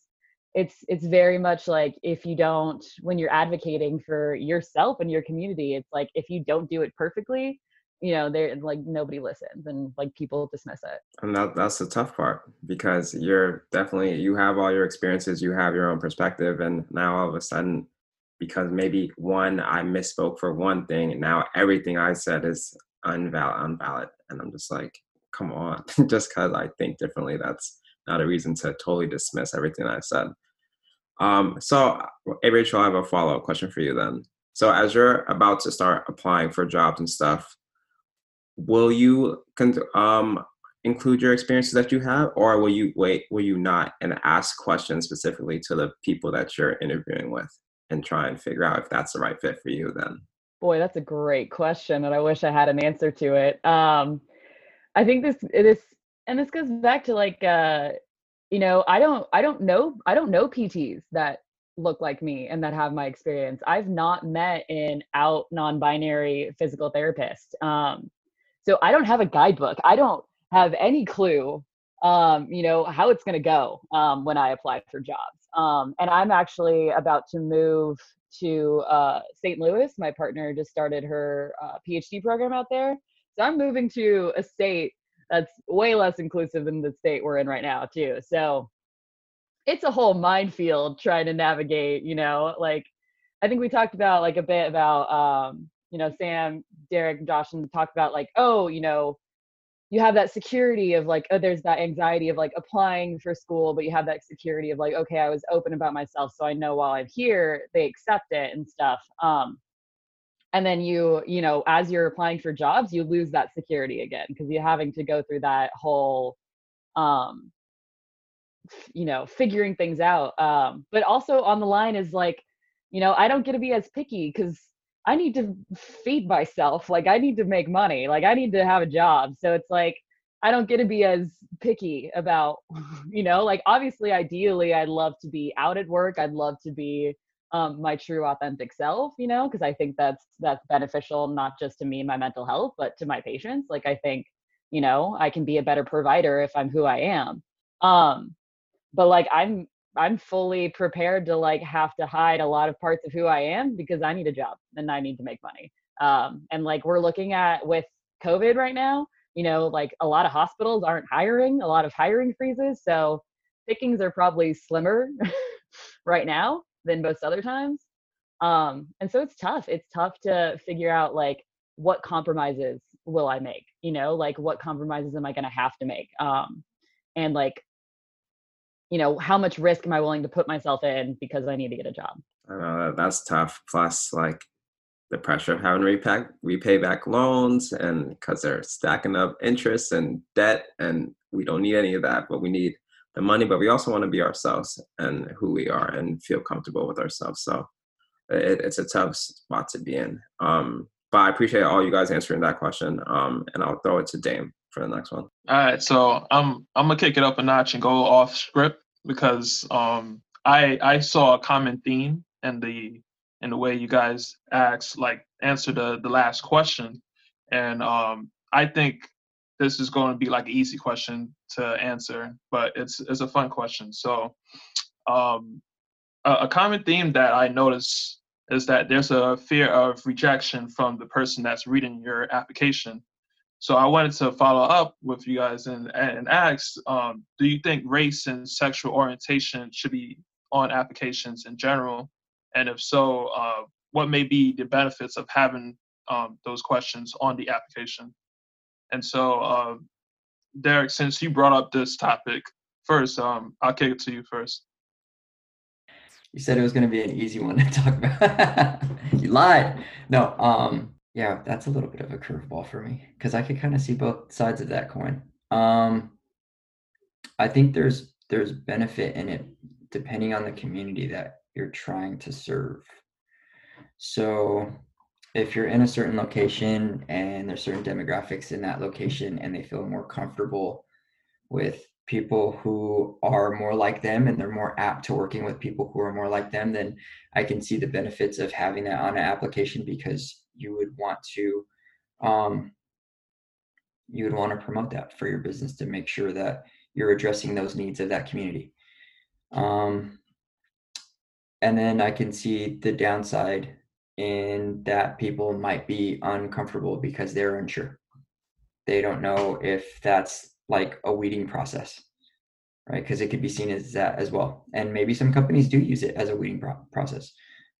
it's it's very much like if you don't when you're advocating for yourself and your community it's like if you don't do it perfectly you know they're like nobody listens and like people dismiss it. And that, that's the tough part because you're definitely you have all your experiences you have your own perspective and now all of a sudden because maybe one i misspoke for one thing and now everything i said is unvalid unvalid and i'm just like come on. Just because i think differently that's not a reason to totally dismiss everything i said. Um, so hey rachel i have a follow-up question for you then. So as you're about to start applying for jobs and stuff will you um, include your experiences that you have or will you wait will you not and ask questions specifically to the people that you're interviewing with and try and figure out if that's the right fit for you then? Boy that's a great question and i wish i had an answer to it. Um, i think this this and this goes back to like uh, you know i don't i don't know i don't know pts that look like me and that have my experience. I've not met an out non-binary physical therapist. Um, so I don't have a guidebook. I don't have any clue, um, you know, how it's going to go um, when I apply for jobs. Um, and I'm actually about to move to uh, St. Louis. My partner just started her uh, PhD program out there. So I'm moving to a state that's way less inclusive than the state we're in right now, too. So it's a whole minefield trying to navigate, you know, like I think we talked about like a bit about um, you know, Sam, Derek, Josh, and talk about like, oh, you know, you have that security of like, oh, there's that anxiety of like applying for school, but you have that security of like, okay, I was open about myself, so I know while I'm here, they accept it and stuff. Um, and then you, you know, as you're applying for jobs, you lose that security again because you're having to go through that whole, um, you know, figuring things out. Um, but also on the line is like, you know, I don't get to be as picky because I need to feed myself. Like I need to make money. Like I need to have a job. So it's like I don't get to be as picky about, you know, like obviously ideally I'd love to be out at work. I'd love to be um, my true authentic self, you know, because I think that's that's beneficial not just to me and my mental health, but to my patients. Like I think, you know, I can be a better provider if I'm who I am. Um, but like I'm I'm fully prepared to like have to hide a lot of parts of who I am because I need a job and I need to make money. Um, and like we're looking at with COVID right now, you know, like a lot of hospitals aren't hiring, a lot of hiring freezes. So pickings are probably slimmer right now than most other times. Um, and so it's tough. It's tough to figure out like what compromises will I make, you know, like what compromises am I going to have to make? Um, and like you know how much risk am i willing to put myself in because i need to get a job? I know that's tough plus like the pressure of having to repay, repay back loans and because they're stacking up interest and debt and we don't need any of that but we need the money but we also want to be ourselves and who we are and feel comfortable with ourselves so it, it's a tough spot to be in um, but i appreciate all you guys answering that question um, and i'll throw it to dame for the next one. All right, so I'm I'm gonna kick it up a notch and go off script because um I I saw a common theme in the in the way you guys asked like answer the the last question, and um I think this is going to be like an easy question to answer, but it's it's a fun question. So um a, a common theme that I notice is that there's a fear of rejection from the person that's reading your application so I wanted to follow up with you guys and, and ask, um, do you think race and sexual orientation should be on applications in general? And if so, uh, what may be the benefits of having um, those questions on the application? And so, uh, Derek, since you brought up this topic first, um, I'll kick it to you first. You said it was going to be an easy one to talk about. you lied. No, um, yeah, that's a little bit of a curveball for me because I could kind of see both sides of that coin. Um, I think there's there's benefit in it depending on the community that you're trying to serve. So if you're in a certain location and there's certain demographics in that location and they feel more comfortable with people who are more like them and they're more apt to working with people who are more like them, then I can see the benefits of having that on an application because you would want to um, you would want to promote that for your business to make sure that you're addressing those needs of that community. Um, and then I can see the downside in that people might be uncomfortable because they're unsure. They don't know if that's like a weeding process, right? Because it could be seen as that as well. And maybe some companies do use it as a weeding pro- process.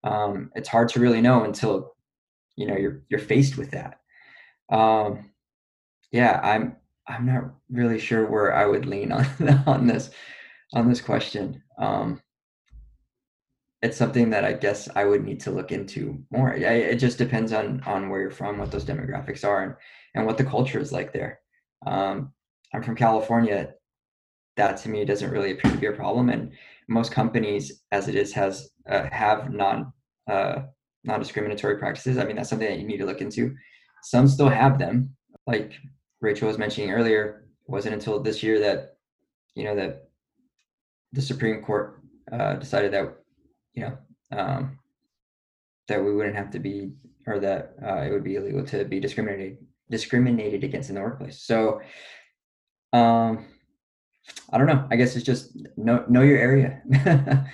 Um, it's hard to really know until you know you're you're faced with that. Um, yeah, I'm I'm not really sure where I would lean on on this on this question. Um, it's something that I guess I would need to look into more. Yeah, it just depends on on where you're from, what those demographics are, and and what the culture is like there. Um, I'm from California. That to me doesn't really appear to be a problem, and most companies, as it is, has uh, have non uh, non discriminatory practices. I mean, that's something that you need to look into. Some still have them, like Rachel was mentioning earlier. It wasn't until this year that you know that the Supreme Court uh, decided that you know um, that we wouldn't have to be or that uh, it would be illegal to be discriminated discriminated against in the workplace. So um, I don't know. I guess it's just know know your area.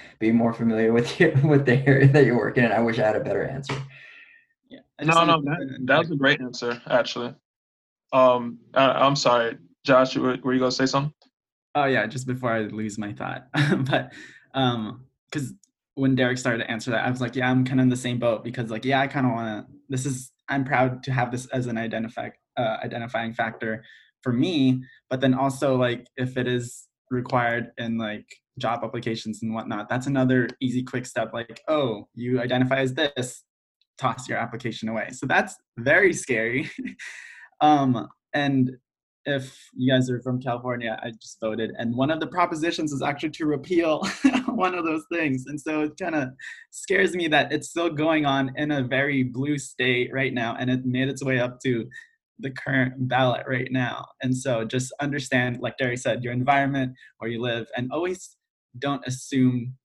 be more familiar with your, with the area that you're working in. I wish I had a better answer. Yeah. No, no, that, that was a great answer actually. Um, I, am sorry, Josh. Were, were you gonna say something? Oh yeah, just before I lose my thought, but um, because when Derek started to answer that, I was like, yeah, I'm kind of in the same boat because like, yeah, I kind of want to. This is I'm proud to have this as an identify uh, identifying factor for me, but then also like if it is required in like job applications and whatnot, that's another easy quick step. Like, oh, you identify as this, toss your application away. So that's very scary. um, and if you guys are from California, I just voted, and one of the propositions is actually to repeal one of those things. And so it kind of scares me that it's still going on in a very blue state right now, and it made its way up to the current ballot right now. And so just understand, like Derek said, your environment, where you live, and always don't assume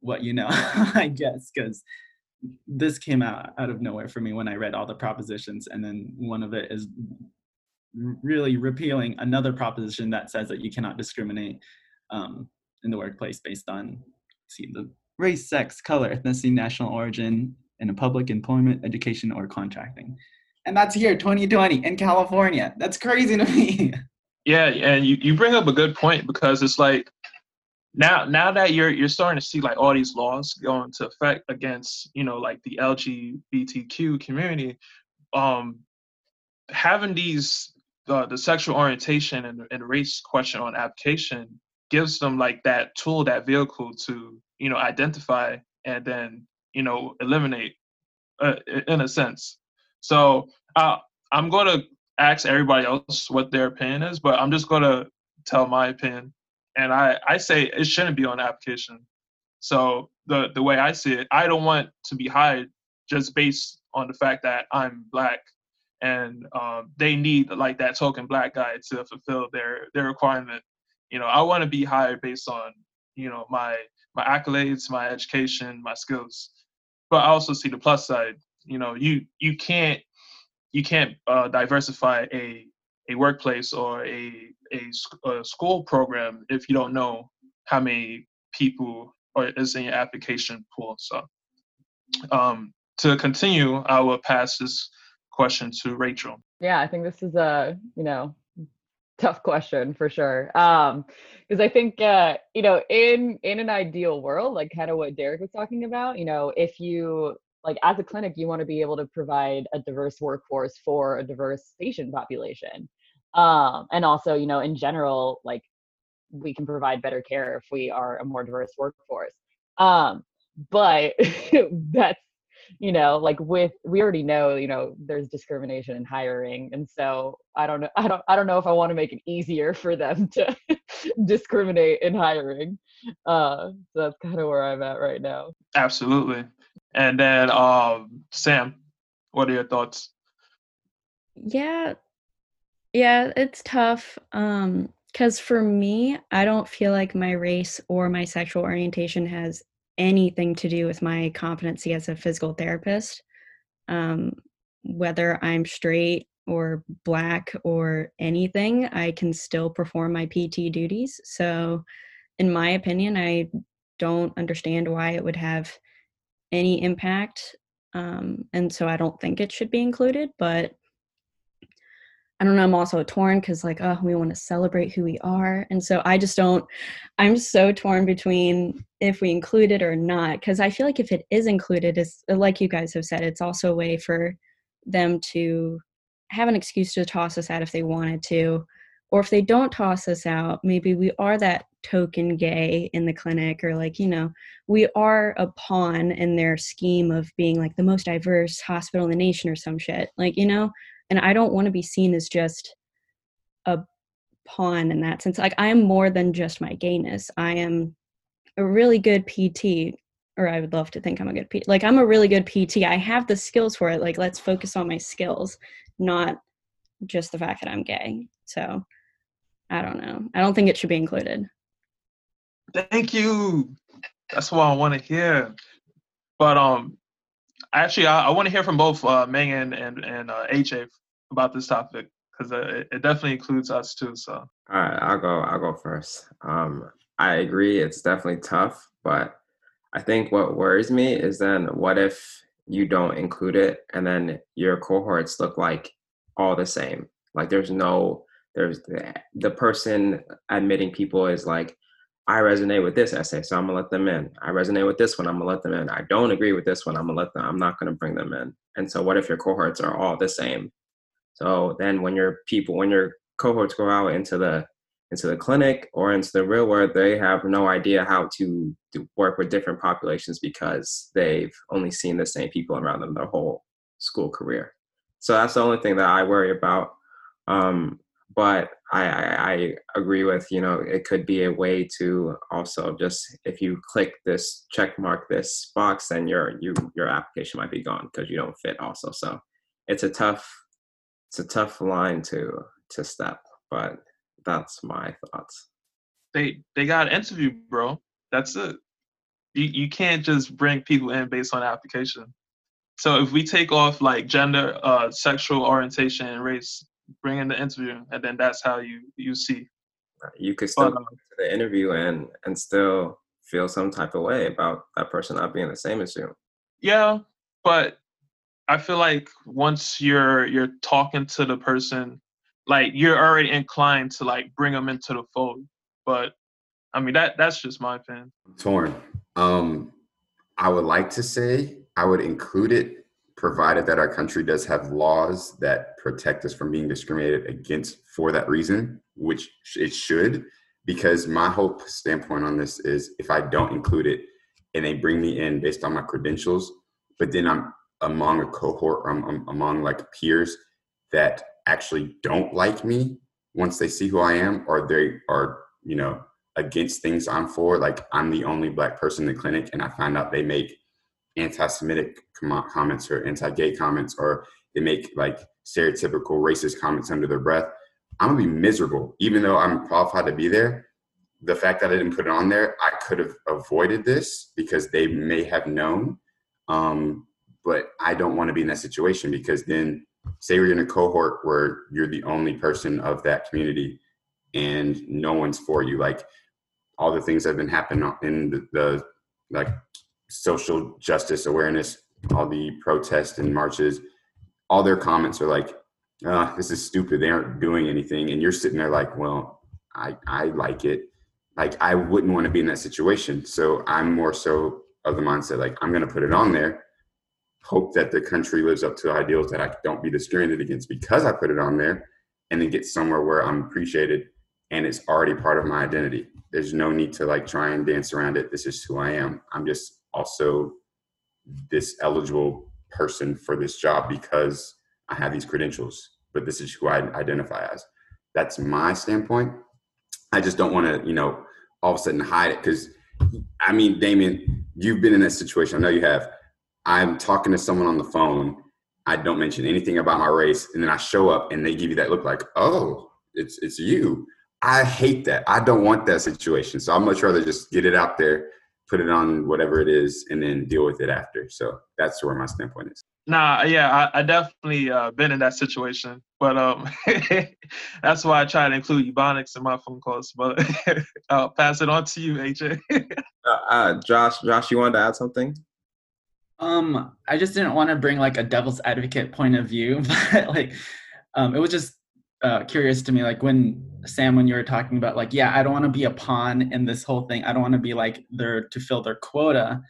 what you know, I guess, because this came out out of nowhere for me when I read all the propositions, and then one of it is really repealing another proposition that says that you cannot discriminate um, in the workplace based on see the race, sex, color, ethnicity, national origin, in a public employment, education, or contracting. And that's here, 2020, in California. That's crazy to me. Yeah, and you, you bring up a good point because it's like now now that you're you're starting to see like all these laws go into effect against you know like the LGBTQ community, um, having these uh, the sexual orientation and, and race question on application gives them like that tool, that vehicle to you know identify and then you know eliminate uh, in a sense. So uh, I'm going to ask everybody else what their opinion is, but I'm just going to tell my opinion and I, I say it shouldn't be on application. So the the way I see it, I don't want to be hired just based on the fact that I'm black, and um, they need like that token black guy to fulfill their their requirement. You know, I want to be hired based on you know my my accolades, my education, my skills. But I also see the plus side. You know, you you can't you can't uh, diversify a a workplace or a, a, a school program if you don't know how many people or is in your application pool. So um, to continue, I will pass this question to Rachel. Yeah, I think this is a you know tough question for sure. Um, because I think uh, you know in in an ideal world, like kind of what Derek was talking about, you know, if you like as a clinic you want to be able to provide a diverse workforce for a diverse patient population. Um, and also you know in general like we can provide better care if we are a more diverse workforce. Um, but that's you know like with we already know you know there's discrimination in hiring and so i don't know i don't i don't know if i want to make it easier for them to discriminate in hiring. Uh so that's kind of where i'm at right now. Absolutely and then um sam what are your thoughts yeah yeah, it's tough. Um, because for me, I don't feel like my race or my sexual orientation has anything to do with my competency as a physical therapist. Um, whether I'm straight or black or anything, I can still perform my PT duties. So, in my opinion, I don't understand why it would have any impact. Um, and so I don't think it should be included, but I don't know, I'm also torn because like, oh, we want to celebrate who we are. And so I just don't, I'm so torn between if we include it or not. Cause I feel like if it is included, it's like you guys have said, it's also a way for them to have an excuse to toss us out if they wanted to. Or if they don't toss us out, maybe we are that token gay in the clinic, or like, you know, we are a pawn in their scheme of being like the most diverse hospital in the nation or some shit. Like, you know, and i don't want to be seen as just a pawn in that sense like i am more than just my gayness. I am a really good pt or i would love to think i'm a good pt like i'm a really good pt i have the skills for it like let's focus on my skills not just the fact that i'm gay so i don't know i don't think it should be included thank you that's what i want to hear but um actually, I, I want to hear from both uh, Megan and and uh, AJ about this topic because uh, it, it, definitely includes us too. So. All right, I'll go. I'll go first. Um, I agree. It's definitely tough, but I think what worries me is then what if you don't include it and then your cohorts look like all the same? Like there's no there's the, the person admitting people is like I resonate with this essay, so I'm gonna let them in. I resonate with this one, I'm gonna let them in. I don't agree with this one, I'm gonna let them. I'm not gonna bring them in. And so, what if your cohorts are all the same? So then, when your people, when your cohorts go out into the into the clinic or into the real world, they have no idea how to, to work with different populations because they've only seen the same people around them their whole school career. So that's the only thing that I worry about. Um, but I, I, I agree with you know it could be a way to also just if you click this check mark this box then your you your application might be gone because you don't fit also so it's a tough it's a tough line to to step but that's my thoughts. They they got an interview bro. That's it. You, you can't just bring people in based on application. So if we take off like gender uh sexual orientation and race bring in the interview, and then that's how you you see. You could still but, go to the interview and and still feel some type of way about that person not being the same as you. Yeah, but I feel like once you're you're talking to the person, like you're already inclined to like bring them into the fold. But I mean that that's just my opinion. Torn. Um, I would like to say I would include it provided that our country does have laws that protect us from being discriminated against for that reason, which it should, because my whole standpoint on this is if I don't include it and they bring me in based on my credentials, but then I'm among a cohort or I'm, I'm among like peers that actually don't like me once they see who I am or they are, you know, against things I'm for, like I'm the only black person in the clinic and I find out they make anti-Semitic com- comments or anti-gay comments, or they make like stereotypical racist comments under their breath, I'm gonna be miserable. Even though I'm qualified to be there, the fact that I didn't put it on there, I could have avoided this because they may have known. Um, but I don't want to be in that situation because then, say you're in a cohort where you're the only person of that community and no one's for you. Like all the things that have been happening in the, the like social justice awareness, all the protests and marches, all their comments are like, oh, this is stupid. They aren't doing anything. And you're sitting there like, well, I, I like it. Like, I wouldn't want to be in that situation. So I'm more so of the mindset, like, I'm going to put it on there, hope that the country lives up to ideals that I don't be discriminated against because I put it on there, and then get somewhere where I'm appreciated and it's already part of my identity. There's no need to like try and dance around it. This is who I am. I'm just also this eligible person for this job because I have these credentials, but this is who I identify as. That's my standpoint. I just don't want to, you know, all of a sudden hide it because, I mean, Damian, you've been in that situation. I know you have. I'm talking to someone on the phone. I don't mention anything about my race, and then I show up and they give you that look like, oh, it's it's you. I hate that. I don't want that situation. So I'd much rather just get it out there put it on whatever it is, and then deal with it after. So that's where my standpoint is. Nah, yeah, I, I definitely uh, been in that situation, but um, that's why I try to include Ebonics in my phone calls. But I'll pass it on to you, AJ. uh, uh, Josh, Josh, you wanted to add something? Um, I just didn't want to bring like a devil's advocate point of view, but like, um, it was just uh, curious to me, like when Sam, when you were talking about like, yeah, I don't want to be a pawn in this whole thing. I don't want to be like there to fill their quota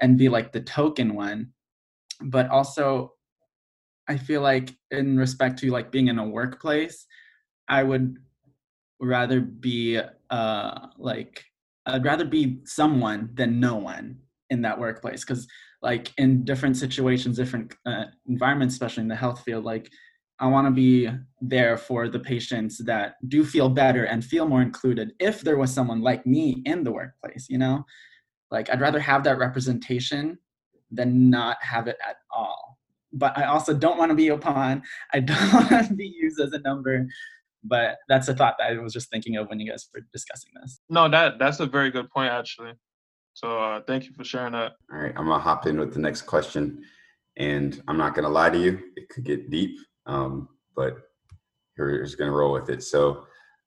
and be like the token one but also I feel like in respect to like being in a workplace, I would rather be uh like I'd rather be someone than no one in that workplace because like in different situations, different uh, environments, especially in the health field, like I want to be there for the patients that do feel better and feel more included. If there was someone like me in the workplace, you know, like I'd rather have that representation than not have it at all. But I also don't want to be a pawn. I don't want to be used as a number. But that's a thought that I was just thinking of when you guys were discussing this. No, that that's a very good point actually. So uh, thank you for sharing that. All right, I'm gonna hop in with the next question, and I'm not gonna lie to you, it could get deep, um, but here's gonna roll with it. So,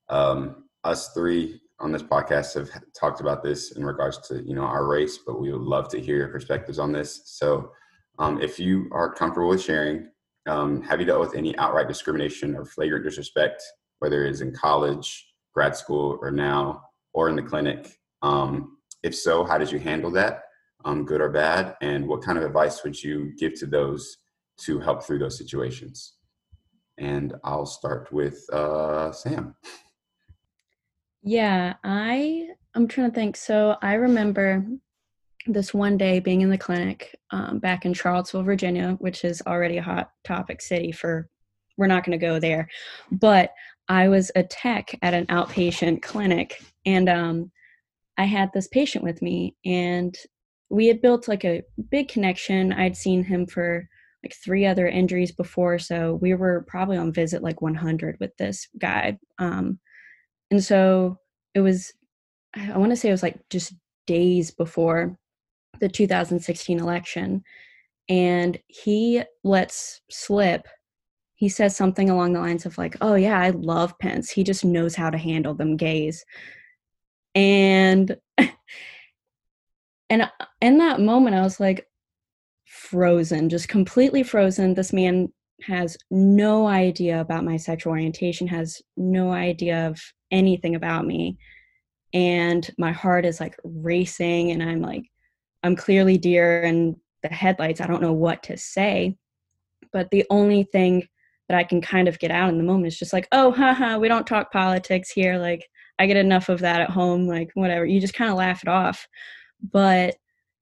um, us three on this podcast have talked about this in regards to you know our race, but we would love to hear your perspectives on this. So, um, if you are comfortable with sharing, um, have you dealt with any outright discrimination or flagrant disrespect, whether it's in college, grad school, or now, or in the clinic? Um, if so, how did you handle that, um, good or bad? And what kind of advice would you give to those to help through those situations? And I'll start with uh, Sam. Yeah, I I'm trying to think. So I remember this one day being in the clinic um, back in Charlottesville, Virginia, which is already a hot topic city for. We're not going to go there, but I was a tech at an outpatient clinic, and um, I had this patient with me, and we had built like a big connection. I'd seen him for like three other injuries before, so we were probably on visit like 100 with this guy. Um, and so it was, I want to say it was like just days before the 2016 election. And he lets slip, he says something along the lines of, like, oh, yeah, I love Pence. He just knows how to handle them gays. And, and in that moment, I was like, frozen, just completely frozen. This man has no idea about my sexual orientation, has no idea of anything about me. And my heart is like racing, and I'm like, I'm clearly deer in the headlights. I don't know what to say. But the only thing that I can kind of get out in the moment is just like, oh, haha, we don't talk politics here. Like, I get enough of that at home, like, whatever. You just kind of laugh it off. But,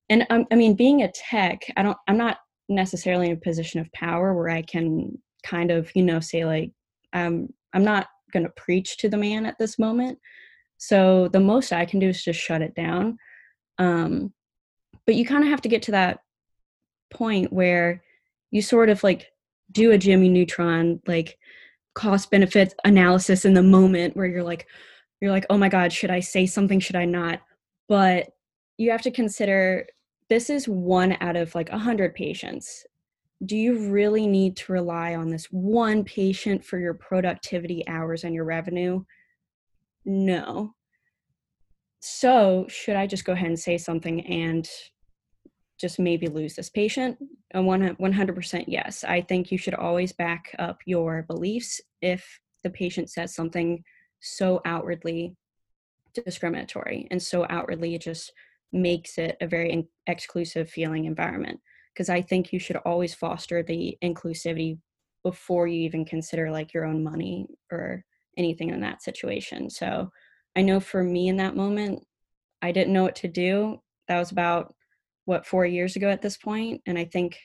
and um, I mean, being a tech, I don't, I'm not necessarily in a position of power where I can kind of, you know, say like, um, I'm not going to preach to the man at this moment. So the most I can do is just shut it down. Um, but you kind of have to get to that point where you sort of like do a Jimmy Neutron like cost benefits analysis in the moment where you're like you're like oh my god should I say something should I not but you have to consider this is one out of like a hundred patients do you really need to rely on this one patient for your productivity hours and your revenue? No. So, should I just go ahead and say something and just maybe lose this patient? A 100% yes. I think you should always back up your beliefs if the patient says something so outwardly discriminatory and so outwardly just makes it a very exclusive feeling environment because I think you should always foster the inclusivity before you even consider like your own money or anything in that situation. So I know for me in that moment, I didn't know what to do. That was about what four years ago at this point, and I think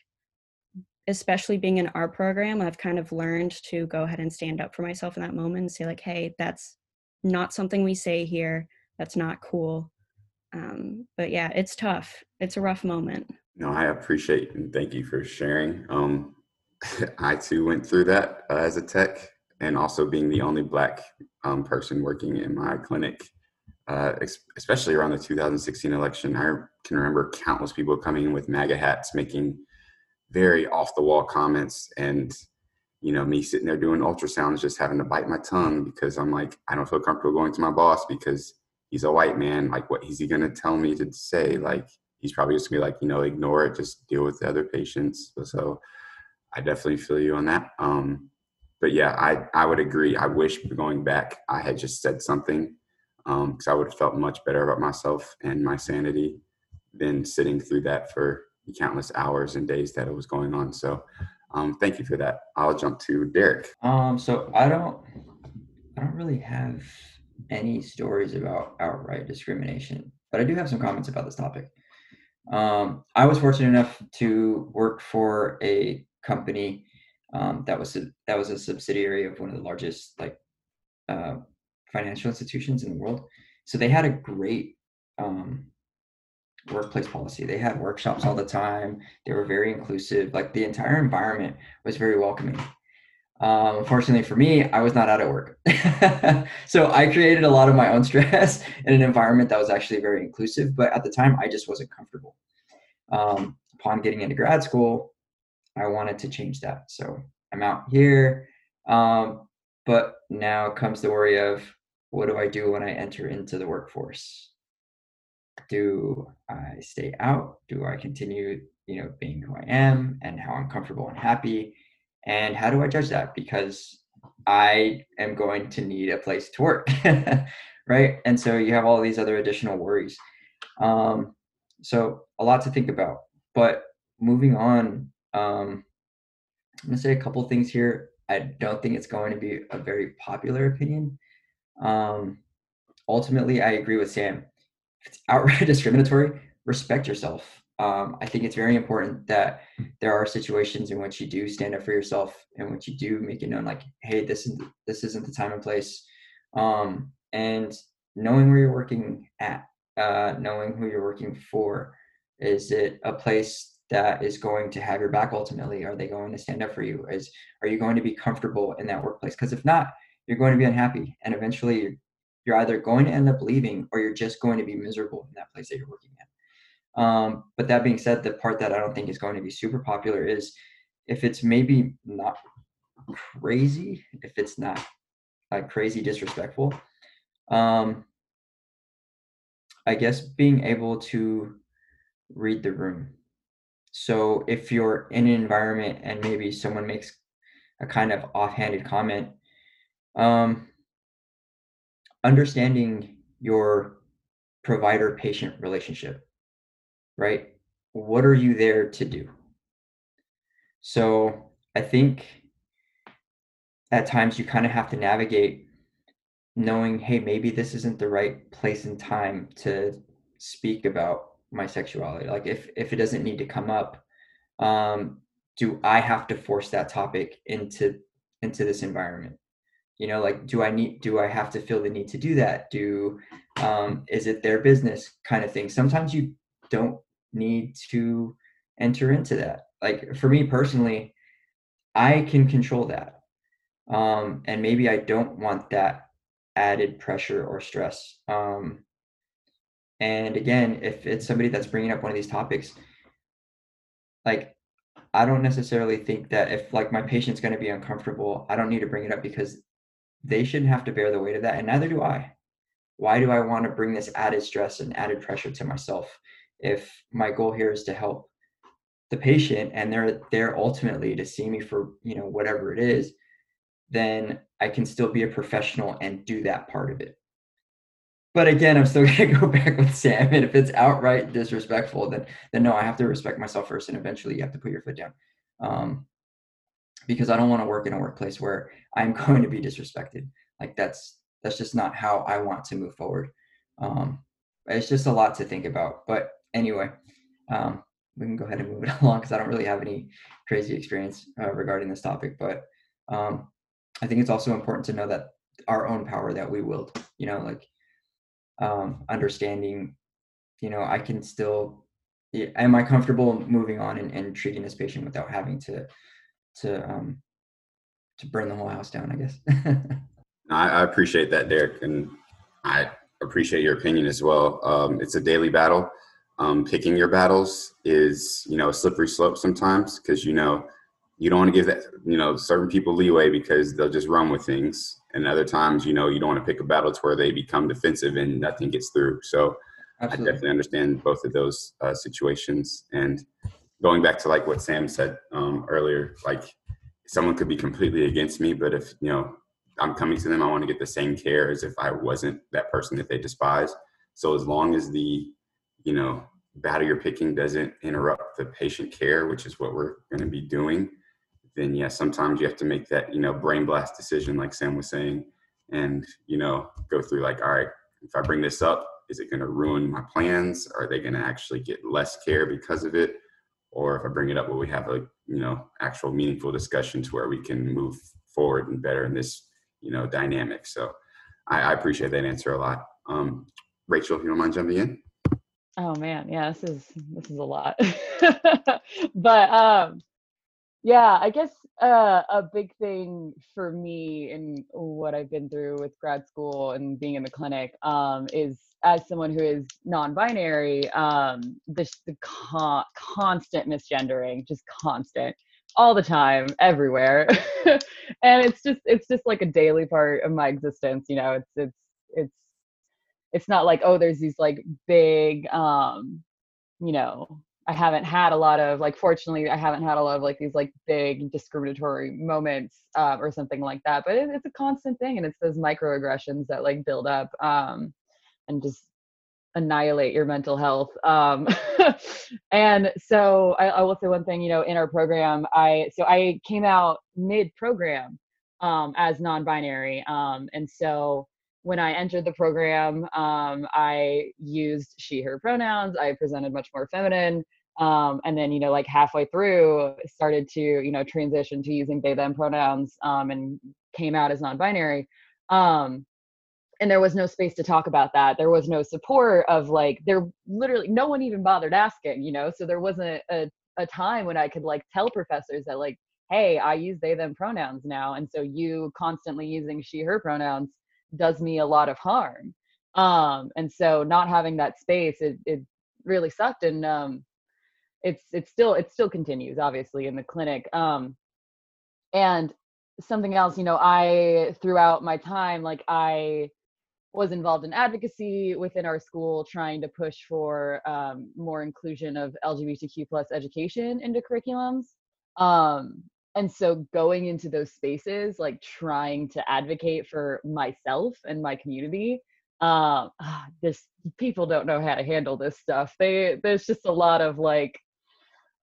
especially being in our program, I've kind of learned to go ahead and stand up for myself in that moment and say like, "Hey, that's not something we say here. That's not cool." Um, but yeah, it's tough. It's a rough moment. No, I appreciate and thank you for sharing. Um, I too went through that uh, as a tech, and also being the only black um, person working in my clinic. uh, especially around the 2016 election. I can remember countless people coming in with MAGA hats, making very off the wall comments, and you know me sitting there doing ultrasounds, just having to bite my tongue because I'm like, I don't feel comfortable going to my boss because he's a white man. Like, what is he going to tell me to say? Like, he's probably just gonna be like, you know, ignore it, just deal with the other patients. So I definitely feel you on that. Um, but yeah, I, I would agree. I wish going back, I had just said something because um, I would have felt much better about myself and my sanity than sitting through that for countless hours and days that it was going on. So um, thank you for that. I'll jump to Derek. Um, so I don't, I don't really have any stories about outright discrimination, but I do have some comments about this topic. Um, I was fortunate enough to work for a company um, that was a, that was a subsidiary of one of the largest like uh, financial institutions in the world. So they had a great um, workplace policy. They had workshops all the time. They were very inclusive. Like the entire environment was very welcoming. Um, unfortunately for me, I was not out at work. so I created a lot of my own stress in an environment that was actually very inclusive. But at the time, I just wasn't comfortable. Um, upon getting into grad school, I wanted to change that. So I'm out here. Um, but now comes the worry of what do I do when I enter into the workforce? Do I stay out? Do I continue, you know, being who I am and how I'm comfortable and happy? And how do I judge that? Because I am going to need a place to work, right? And so you have all these other additional worries. Um, so a lot to think about. But moving on, um, I'm gonna say a couple things here. I don't think it's going to be a very popular opinion. Um, ultimately, I agree with Sam. If it's outright discriminatory, respect yourself um, I think it's very important that there are situations in which you do stand up for yourself and which you do make it known, like, hey, this is this isn't the time and place, um, and knowing where you're working at, uh, knowing who you're working for. Is it a place that is going to have your back ultimately? Are they going to stand up for you? Is are you going to be comfortable in that workplace? Because if not, you're going to be unhappy, and eventually you're, you're either going to end up leaving or you're just going to be miserable in that place that you're working at. Um, but that being said, the part that I don't think is going to be super popular is if it's maybe not crazy, if it's not like crazy disrespectful, um, I guess being able to read the room. So if you're in an environment and maybe someone makes a kind of offhanded comment, um, understanding your provider patient relationship right? What are you there to do? So I think at times you kind of have to navigate knowing, hey, maybe this isn't the right place and time to speak about my sexuality. Like if if it doesn't need to come up, um, do I have to force that topic into into this environment? You know, like do I need do I have to feel the need to do that? Do um, is it their business kind of thing? Sometimes you don't need to enter into that. Like for me personally, I can control that. Um, and maybe I don't want that added pressure or stress. Um, and again, if it's somebody that's bringing up one of these topics, like I don't necessarily think that if like my patient's going to be uncomfortable, I don't need to bring it up because they shouldn't have to bear the weight of that, and neither do I. Why do I want to bring this added stress and added pressure to myself? If my goal here is to help the patient and they're there ultimately to see me for you know whatever it is then i can still be a professional and do that part of it. But again i'm still going to go back with sam and if it's outright disrespectful then then no i have to respect myself first and eventually you have to put your foot down. Um, because i don't want to work in a workplace where i'm going to be disrespected. Like that's that's just not how i want to move forward. Um, it's just a lot to think about but anyway, um, we can go ahead and move it along because I don't really have any crazy experience uh, regarding this topic. But um, I think it's also important to know that our own power that we wield, you know, like um, understanding, you know, I can still, am I comfortable moving on and, and treating this patient without having to, to, um, to burn the whole house down, I guess. I, I appreciate that, Derek. And I appreciate your opinion as well. Um, it's a daily battle. Um, picking your battles is, you know, a slippery slope sometimes because you know you don't want to give that, you know, certain people leeway because they'll just run with things, and other times, you know, you don't want to pick a battle to where they become defensive and nothing gets through. So Absolutely. I definitely understand both of those uh, situations. And going back to like what Sam said um, earlier, like someone could be completely against me, but if you know I'm coming to them, I want to get the same care as if I wasn't that person that they despise. So as long as the, you know, battle you're picking doesn't interrupt the patient care, which is what we're going to be doing, then yeah, sometimes you have to make that, you know, brain blast decision, like Sam was saying, and you know, go through like, all right, if I bring this up, is it going to ruin my plans? Are they going to actually get less care because of it? Or if I bring it up, will we have a, you know, actual meaningful discussion to where we can move forward and better in this you know dynamic. So I, I appreciate that answer a lot. Um, Rachel, if you don't mind jumping in. Oh man, yeah, this is this is a lot. but um yeah, I guess uh, a big thing for me and what I've been through with grad school and being in the clinic um, is as someone who is non-binary, um, this the con- constant misgendering, just constant all the time everywhere and it's just it's just like a daily part of my existence you know it's it's it's it's not like oh there's these like big um you know i haven't had a lot of like fortunately i haven't had a lot of like these like big discriminatory moments uh, or something like that but it, it's a constant thing and it's those microaggressions that like build up um and just annihilate your mental health. Um, and so I, I, will say one thing, you know, in our program, I so I came out mid program um, as non-binary, um, and so when I entered the program, um, I used she/her pronouns. I presented much more feminine. Um, and then, you know, like halfway through, started to, you know, transition to using they/them pronouns um, and came out as non-binary. Um, and there was no space to talk about that there was no support of like there literally no one even bothered asking you know so there wasn't a, a time when i could like tell professors that like hey i use they them pronouns now and so you constantly using she her pronouns does me a lot of harm um and so not having that space it, it really sucked and um it's it's still it still continues obviously in the clinic um and something else you know i throughout my time like i was involved in advocacy within our school, trying to push for um, more inclusion of LGBTQ plus education into curriculums. Um, and so going into those spaces, like trying to advocate for myself and my community, uh, this people don't know how to handle this stuff. They there's just a lot of like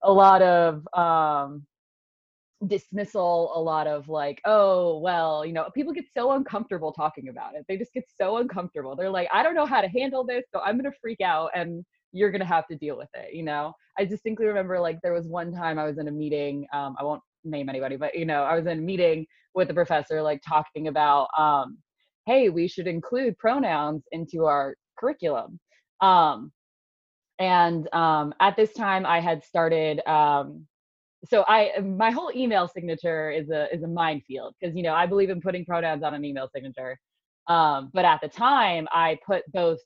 a lot of um, dismissal a lot of like oh well you know people get so uncomfortable talking about it. They just get so uncomfortable. They're like i don't know how to handle this so i'm gonna freak out and you're gonna have to deal with it you know? I distinctly remember like there was one time i was in a meeting um, i won't name anybody but you know i was in a meeting with the professor like talking about um, hey we should include pronouns into our curriculum um, and um, at this time i had started um, so I my whole email signature is a is a minefield because you know I believe in putting pronouns on an email signature. Um, but at the time, I put both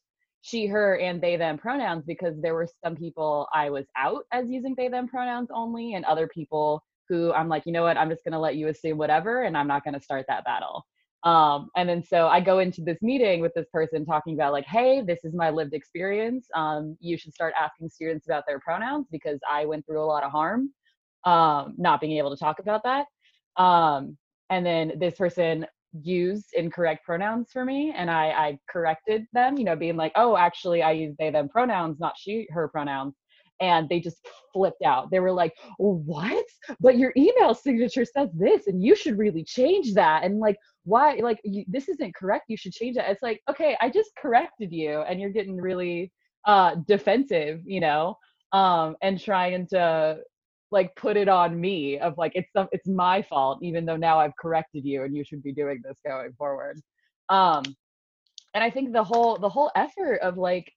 she, her, and they, them pronouns because there were some people I was out as using they, them pronouns only, and other people who I'm like, you know what, I'm just gonna let you assume whatever, and I'm not gonna start that battle. Um, and then so I go into this meeting with this person talking about like, hey, this is my lived experience. Um, you should start asking students about their pronouns because I went through a lot of harm um, not being able to talk about that. Um, and then this person used incorrect pronouns for me and I, I corrected them, you know, being like, oh, actually, I use they, them pronouns, not she, her pronouns. And they just flipped out. They were like, what? But your email signature says this, and you should really change that. And like, why? Like, you, this isn't correct. You should change it. It's like, okay, I just corrected you, and you're getting really uh defensive, you know, um, and trying to like put it on me of like it's it's my fault even though now I've corrected you and you should be doing this going forward. Um and I think the whole the whole effort of like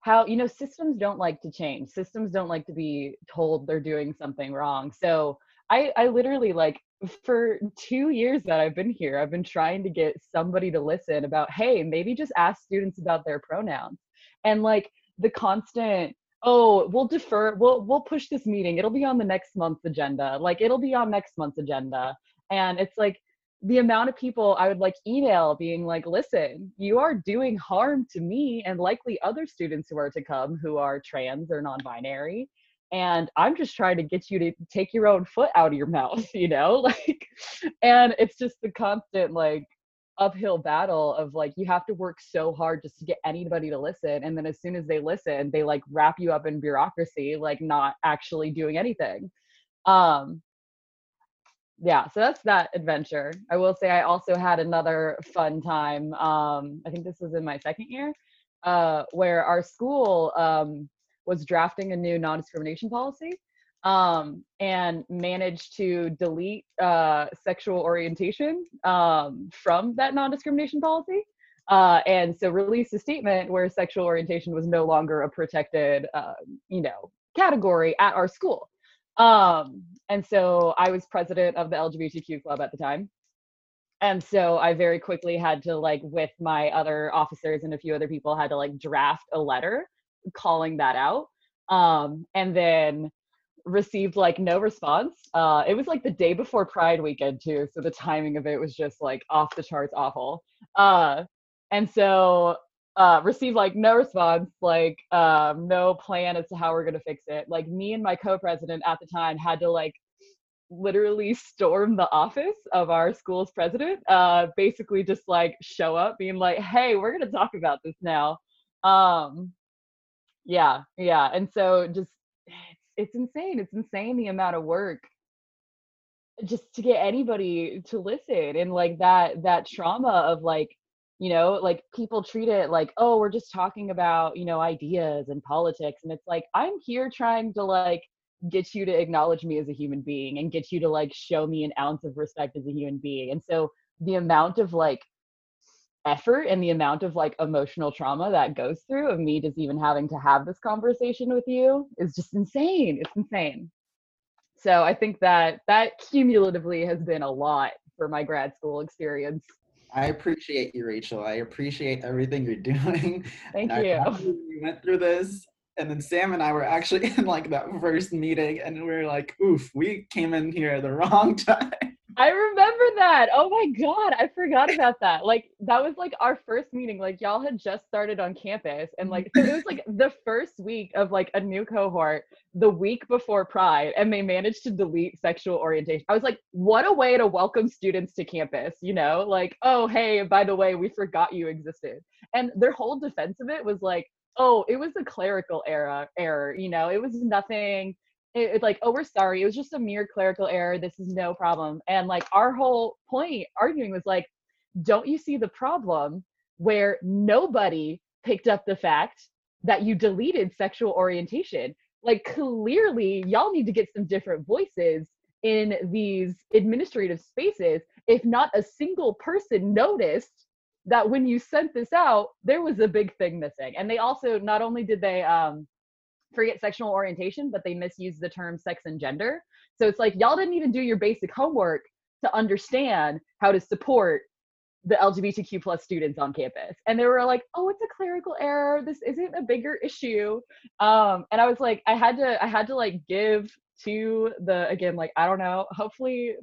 how you know systems don't like to change. Systems don't like to be told they're doing something wrong. So I I literally like for two years that I've been here, I've been trying to get somebody to listen about, hey, maybe just ask students about their pronouns. And like the constant, oh, we'll defer, we'll we'll push this meeting. It'll be on the next month's agenda. Like it'll be on next month's agenda. And it's like the amount of people I would like email being like, listen, you are doing harm to me and likely other students who are to come who are trans or non-binary and i'm just trying to get you to take your own foot out of your mouth you know? Like and it's just the constant like uphill battle of like you have to work so hard just to get anybody to listen and then as soon as they listen they like wrap you up in bureaucracy like not actually doing anything. Um yeah so that's that adventure i will say i also had another fun time um i think this was in my second year uh where our school um was drafting a new non-discrimination policy um, and managed to delete uh, sexual orientation um, from that non-discrimination policy. Uh, and so released a statement where sexual orientation was no longer a protected, uh, you know, category at our school. Um, and so I was president of the LGBTQ club at the time. And so I very quickly had to like, with my other officers and a few other people, had to like draft a letter calling that out um, and then received like no response uh, it was like the day before pride weekend too so the timing of it was just like off the charts awful uh, and so uh, received like no response like um, no plan as to how we're to fix it like me and my co-president at the time had to like literally storm the office of our school's president uh basically just like show up being like hey we're to talk about this now um yeah, yeah. And so just it's, it's insane. It's insane the amount of work just to get anybody to listen and like that that trauma of like you know like people treat it like oh we're just talking about you know ideas and politics and it's like i'm here trying to like get you to acknowledge me as a human being and get you to like show me an ounce of respect as a human being and so the amount of like effort and the amount of like emotional trauma that goes through of me just even having to have this conversation with you is just insane. It's insane. So I think that that cumulatively has been a lot for my grad school experience. I appreciate you, Rachel. I appreciate everything you're doing. Thank you. We went through this, and then Sam and I were actually in like that first meeting, and we were like, "Oof, we came in here at the wrong time." I remember that. Oh my god, I forgot about that. Like that was like our first meeting. Like y'all had just started on campus and like it was like the first week of like a new cohort the week before Pride and they managed to delete sexual orientation. I was like, what a way to welcome students to campus, you know? Like, oh, hey, by the way, we forgot you existed. And their whole defense of it was like, oh, it was a clerical error error, you know. It was nothing it, it's like, oh, we're sorry. It was just a mere clerical error. This is no problem. And like our whole point arguing was like, don't you see the problem where nobody picked up the fact that you deleted sexual orientation? Like clearly, y'all need to get some different voices in these administrative spaces. If not a single person noticed that when you sent this out, there was a big thing missing. And they also not only did they um forget sexual orientation, but they misuse the term sex and gender. So it's like y'all didn't even do your basic homework to understand how to support the LGBTQ plus students on campus. And they were like, oh, it's a clerical error. This isn't a bigger issue. Um, and I was like, I had to, I had to like give to the, again, like, I don't know, hopefully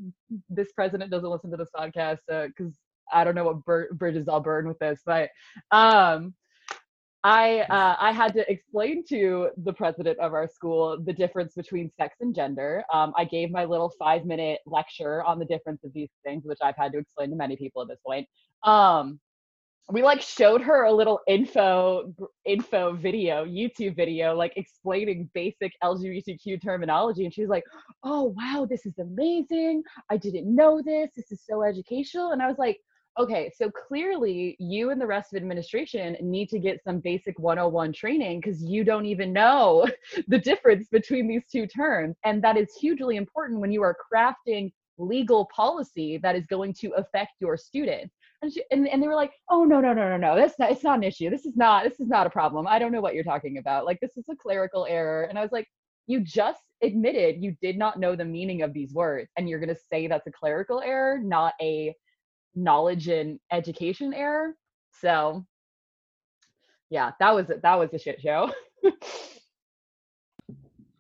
this president doesn't listen to this podcast because uh, I don't know what bur- bridges I'll burn with this, but um, I uh, I had to explain to the president of our school the difference between sex and gender. Um, I gave my little five minute lecture on the difference of these things, which I've had to explain to many people at this point. Um, we like showed her a little info info video, YouTube video, like explaining basic LGBTQ terminology, and she was like, "Oh wow, this is amazing! I didn't know this. This is so educational." And I was like okay, so clearly you and the rest of administration need to get some basic 101 training because you don't even know the difference between these two terms. And that is hugely important when you are crafting legal policy that is going to affect your students. And, she, and, and they were like, oh no no no no no that's not it's not an issue. This is not this is not a problem. I don't know what you're talking about. Like this is a clerical error. And I was like, you just admitted you did not know the meaning of these words and you're going to say that's a clerical error not a knowledge and education error so yeah that was that was a shit show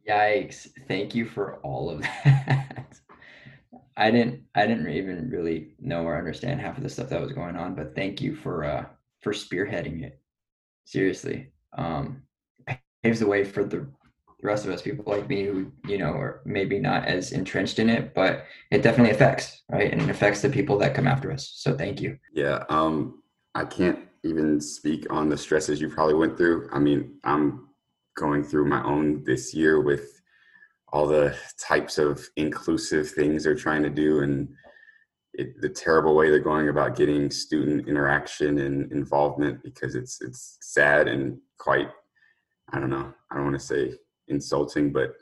Yikes. Thank you for all of that. I didn't I didn't even really know or understand half of the stuff that was going on, but thank you for uh for spearheading it. Seriously. Um paves the way for the rest of us people like me who, you know, are maybe not as entrenched in it, but it definitely affects, right? And it affects the people that come after us. So thank you. Yeah. Um I can't even speak on the stresses you probably went through. I mean, I'm going through my own this year with all the types of inclusive things they're trying to do and it, the terrible way they're going about getting student interaction and involvement because it's it's sad and quite I don't know I don't want to say insulting but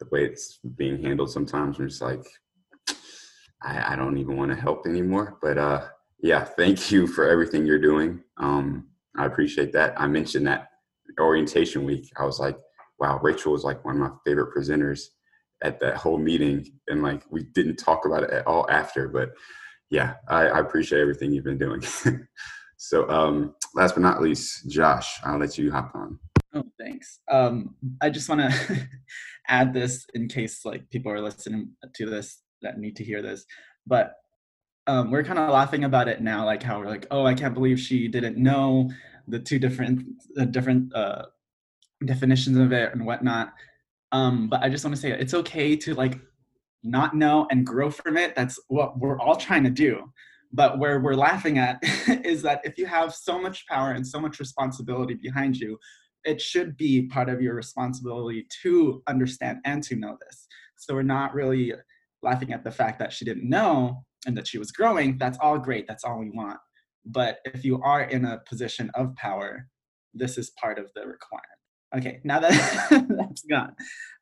the way it's being handled sometimes I'm just like I, I don't even want to help anymore but uh yeah thank you for everything you're doing um I appreciate that I mentioned that orientation week, I was like, wow, Rachel was like one of my favorite presenters at that whole meeting. And like, we didn't talk about it at all after, but yeah, I, I appreciate everything you've been doing. so um, last but not least, Josh, I'll let you hop on. Oh, thanks. Um, I just want to add this in case like people are listening to this that need to hear this, but um, we're kind of laughing about it now, like how we're like, oh, I can't believe she didn't know the two different uh, different uh, definitions of it and whatnot. Um, but I just want to say it's okay to like not know and grow from it. That's what we're all trying to do. But where we're laughing at is that if you have so much power and so much responsibility behind you, it should be part of your responsibility to understand and to know this. So we're not really laughing at the fact that she didn't know and that she was growing. That's all great. That's all we want. But if you are in a position of power, this is part of the requirement. Okay, now that that's gone,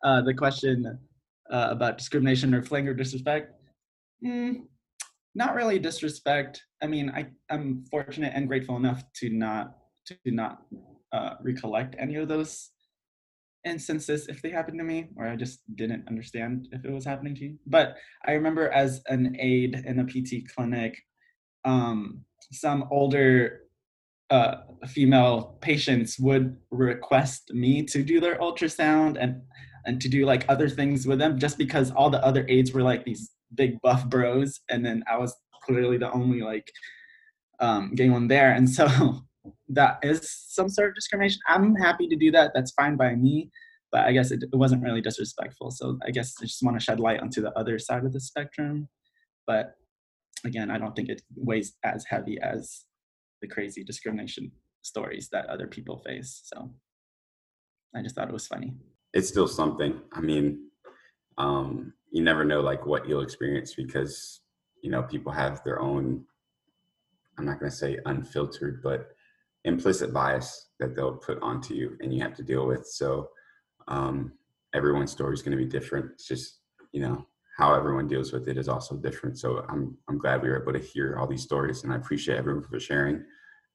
uh, the question uh, about discrimination or fling or disrespect, mm, not really disrespect. I mean, I, I'm fortunate and grateful enough to not to not uh, recollect any of those instances if they happened to me, or I just didn't understand if it was happening to you. But I remember as an aide in a PT clinic, um, some older uh, female patients would request me to do their ultrasound and and to do like other things with them just because all the other aides were like these big buff bros and then I was clearly the only like um, gay one there and so that is some sort of discrimination. I'm happy to do that. That's fine by me. But I guess it, it wasn't really disrespectful. So I guess I just want to shed light onto the other side of the spectrum. But again, I don't think it weighs as heavy as the crazy discrimination stories that other people face. So I just thought it was funny. It's still something. I mean, um, you never know like what you'll experience because you know people have their own. I'm not going to say unfiltered, but implicit bias that they'll put onto you, and you have to deal with. So um, everyone's story is going to be different. It's just you know how everyone deals with it is also different. So I'm I'm glad we were able to hear all these stories, and I appreciate everyone for sharing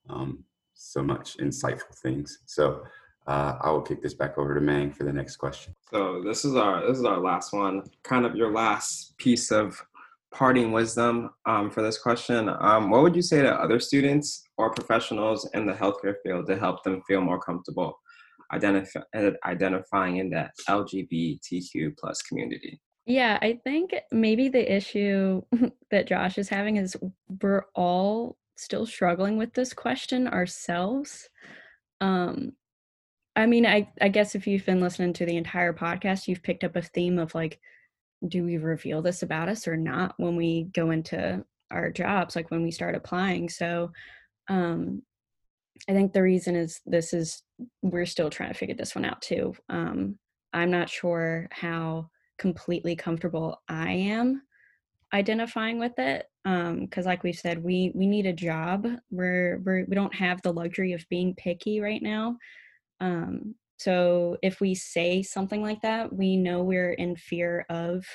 um, so much insightful things. So uh, I will kick this back over to Mang for the next question. So this is our this is our last one, kind of your last piece of parting wisdom um, for this question. Um, what would you say to other students or professionals in the healthcare field to help them feel more comfortable identify, identifying in that LGBTQ plus community? Yeah, I think maybe the issue that Josh is having is we're all still struggling with this question ourselves. Um, I mean, I, I guess if you've been listening to the entire podcast, you've picked up a theme of like, do we reveal this about us or not when we go into our jobs, like when we start applying? So um, I think the reason is this is we're still trying to figure this one out too. Um, I'm not sure how completely comfortable I am identifying with it because um, like we said we we need a job. We're, we're we don't have the luxury of being picky right now. Um, so if we say something like that we know we're in fear of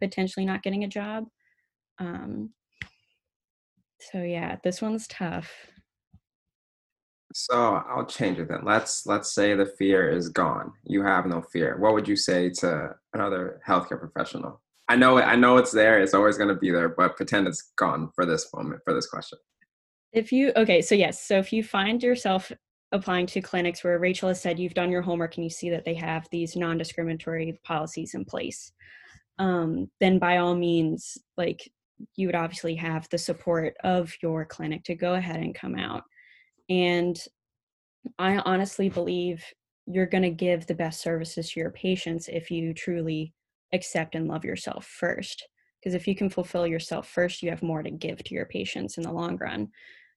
potentially not getting a job. Um, so yeah this one's tough So I'll change it then. Let's let's say the fear is gone. You have no fear. What would you say to another healthcare professional? I know I know it's there. It's always going to be there, but pretend it's gone for this moment for this question. If you okay, so yes, so if you find yourself applying to clinics where Rachel has said you've done your homework and you see that they have these non-discriminatory policies in place, um, then by all means, like you would obviously have the support of your clinic to go ahead and come out and I honestly believe you're going to give the best services to your patients if you truly accept and love yourself first. Because if you can fulfill yourself first, you have more to give to your patients in the long run.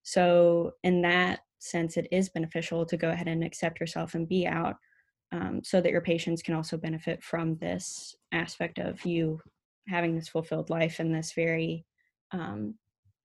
So, in that sense, it is beneficial to go ahead and accept yourself and be out um, so that your patients can also benefit from this aspect of you having this fulfilled life and this very um,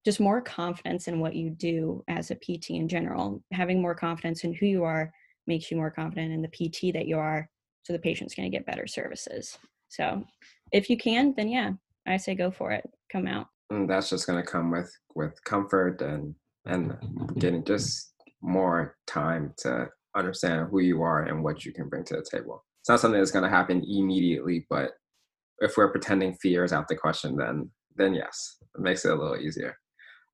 just more confidence in what you do as a PT in general. Having more confidence in who you are makes you more confident in the PT that you are, so the patient's going to get better services. So, if you can, then yeah, I say go for it. Come out. And that's just going to come with with comfort and and getting just more time to understand who you are and what you can bring to the table. It's not something that's going to happen immediately, but if we're pretending fear is out the question, then then yes, it makes it a little easier.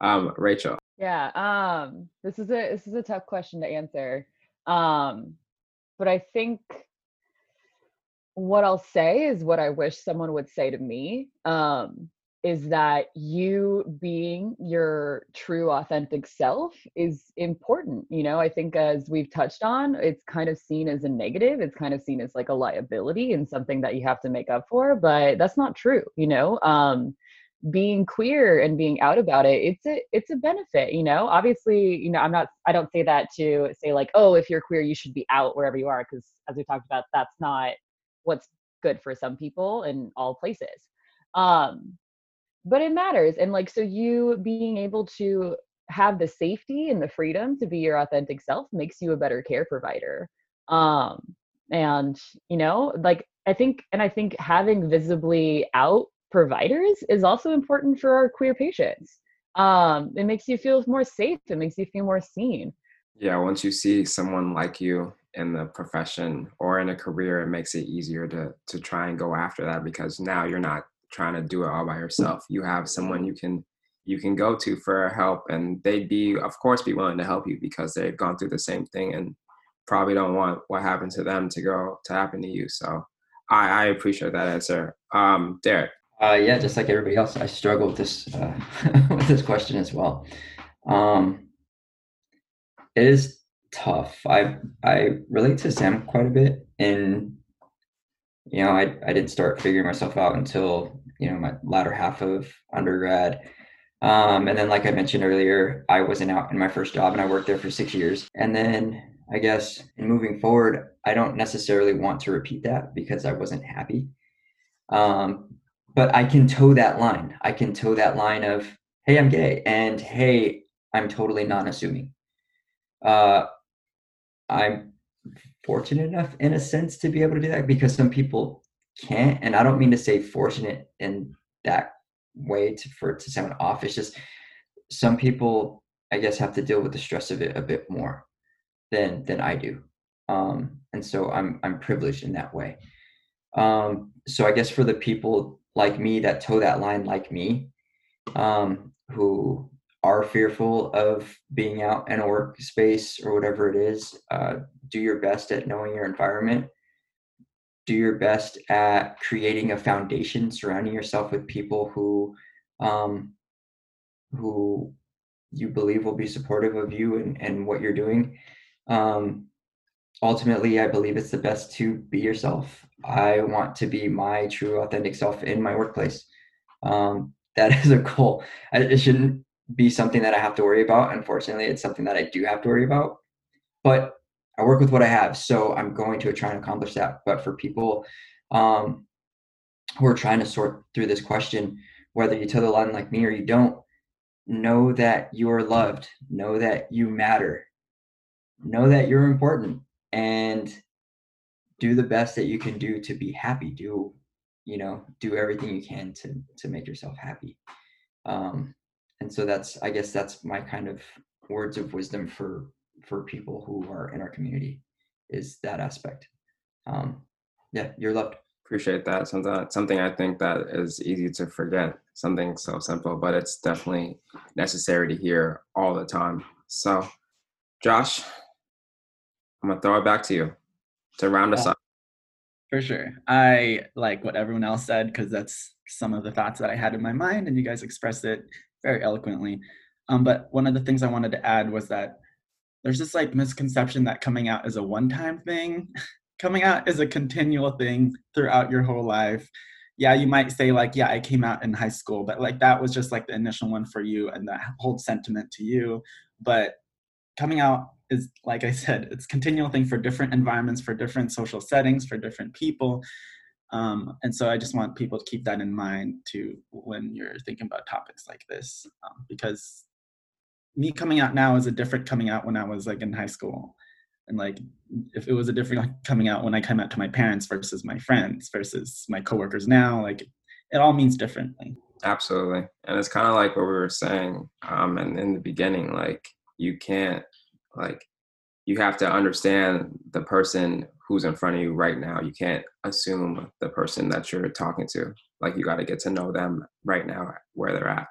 Um, Rachel. Yeah. Um, this is a this is a tough question to answer. Um, but I think what I'll say is what I wish someone would say to me. Um, is that you being your true authentic self is important you know i think as we've touched on it's kind of seen as a negative it's kind of seen as like a liability and something that you have to make up for but that's not true you know um being queer and being out about it it's a it's a benefit you know? Obviously you know i'm not i don't say that to say like oh if you're queer you should be out wherever you are because as we talked about that's not what's good for some people in all places. Um but it matters and like so you being able to have the safety and the freedom to be your authentic self makes you a better care provider. Um and you know like i think and i think having visibly out providers is also important for our queer patients. Um, it makes you feel more safe. It makes you feel more seen. Yeah, once you see someone like you in the profession or in a career, it makes it easier to to try and go after that because now you're not trying to do it all by yourself. You have someone you can you can go to for help, and they'd be, of course, be willing to help you because they've gone through the same thing and probably don't want what happened to them to go to happen to you. So I, I appreciate that answer. Um, Derek. Uh, yeah, just like everybody else, I struggle with this uh, with this question as well. Um, it is tough. I I relate to Sam quite a bit, and you know, I I didn't start figuring myself out until you know my latter half of undergrad. Um, and then, like I mentioned earlier, I wasn't out in my first job, and I worked there for six years. And then, I guess, in moving forward, I don't necessarily want to repeat that because I wasn't happy. Um, but I can toe that line. I can toe that line of, hey, I'm gay, and hey, I'm totally non-assuming. Uh, I'm fortunate enough, in a sense, to be able to do that because some people can't, and I don't mean to say fortunate in that way to for it to sound off. It's just some people, I guess, have to deal with the stress of it a bit more than than I do, um, and so I'm I'm privileged in that way. Um, so I guess for the people like me that toe that line like me um, who are fearful of being out in a workspace or whatever it is uh, do your best at knowing your environment. Do your best at creating a foundation surrounding yourself with people who um, who you believe will be supportive of you and, and what you're doing. Um, ultimately, I believe it's the best to be yourself. I want to be my true, authentic self in my workplace. Um, that is a goal. It shouldn't be something that I have to worry about. Unfortunately, it's something that I do have to worry about. But I work with what I have, so I'm going to try and accomplish that. But for people um, who are trying to sort through this question, whether you toe the line like me or you don't, know that you are loved. Know that you matter. Know that you're important and do the best that you can do to be happy do you know do everything you can to to make yourself happy um and so that's i guess that's my kind of words of wisdom for for people who are in our community is that aspect. Um, yeah, you're loved. Appreciate that. Something something I think that is easy to forget. Something so simple, but it's definitely necessary to hear all the time. So, Josh, I'm gonna throw it back to you to round us Yeah. up. For sure. I like what everyone else said because that's some of the thoughts that I had in my mind, and you guys expressed it very eloquently. Um, but one of the things I wanted to add was that there's this like misconception that coming out is a one time thing. coming out is a continual thing throughout your whole life. Yeah, you might say, like, yeah, I came out in high school, but like that was just like the initial one for you and that whole sentiment to you. But coming out is like i said it's continual thing for different environments for different social settings for different people. Um, and so i just want people to keep that in mind too when you're thinking about topics like this um, because me coming out now is a different coming out when i was like in high school. And like if it was a different coming out when i came out to my parents versus my friends versus my coworkers now like it all means differently. Absolutely. And it's kind of like what we were saying um, and in the beginning, like you can't, like, you have to understand the person who's in front of you right now. You can't assume the person that you're talking to. Like, you got to get to know them right now where they're at.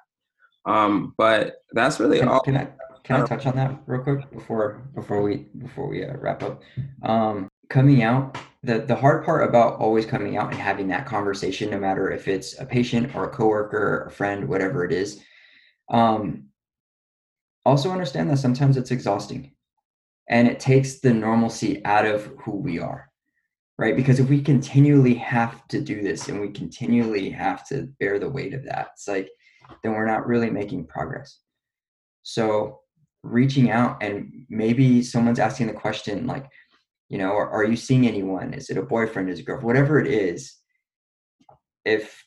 Um, but that's really Can, all. can I can I touch on that real quick before before we before we uh, wrap up? Um, coming out the the hard part about always coming out and having that conversation, no matter if it's a patient or a coworker, a friend, whatever it is. Um, also understand that sometimes it's exhausting, and it takes the normalcy out of who we are, right? Because if we continually have to do this and we continually have to bear the weight of that, it's like then we're not really making progress. So reaching out and maybe someone's asking the question like, you know, are, are you seeing anyone? Is it a boyfriend? Is it a girl? Whatever it is, if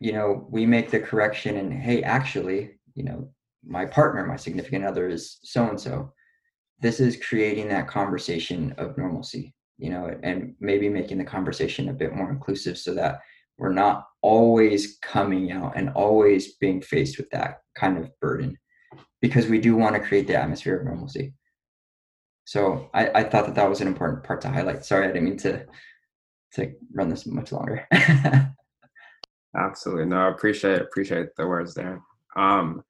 you know, we make the correction and hey, actually, you know, my partner, my significant other is so and so. This is creating that conversation of normalcy, you know, and maybe making the conversation a bit more inclusive so that we're not always coming out and always being faced with that kind of burden because we do want to create the atmosphere of normalcy. So I, I thought that that was an important part to highlight. Sorry, I didn't mean to to run this much longer. Absolutely. No, I appreciate appreciate the words there. Um,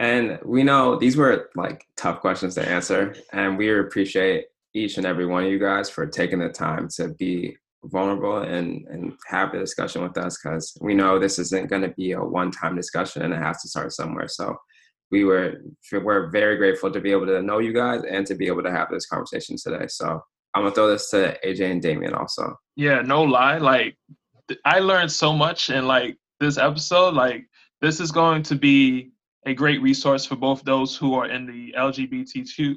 and we know these were like tough questions to answer, and we appreciate each and every one of you guys for taking the time to be vulnerable and and have the discussion with us because we know this isn't going to be a one time discussion and it has to start somewhere. So we were we're very grateful to be able to know you guys and to be able to have this conversation today. So I'm gonna throw this to AJ and Damian also. Yeah, no lie. Like I learned so much in like this episode. Like this is going to be a great resource for both those who are in the LGBTQ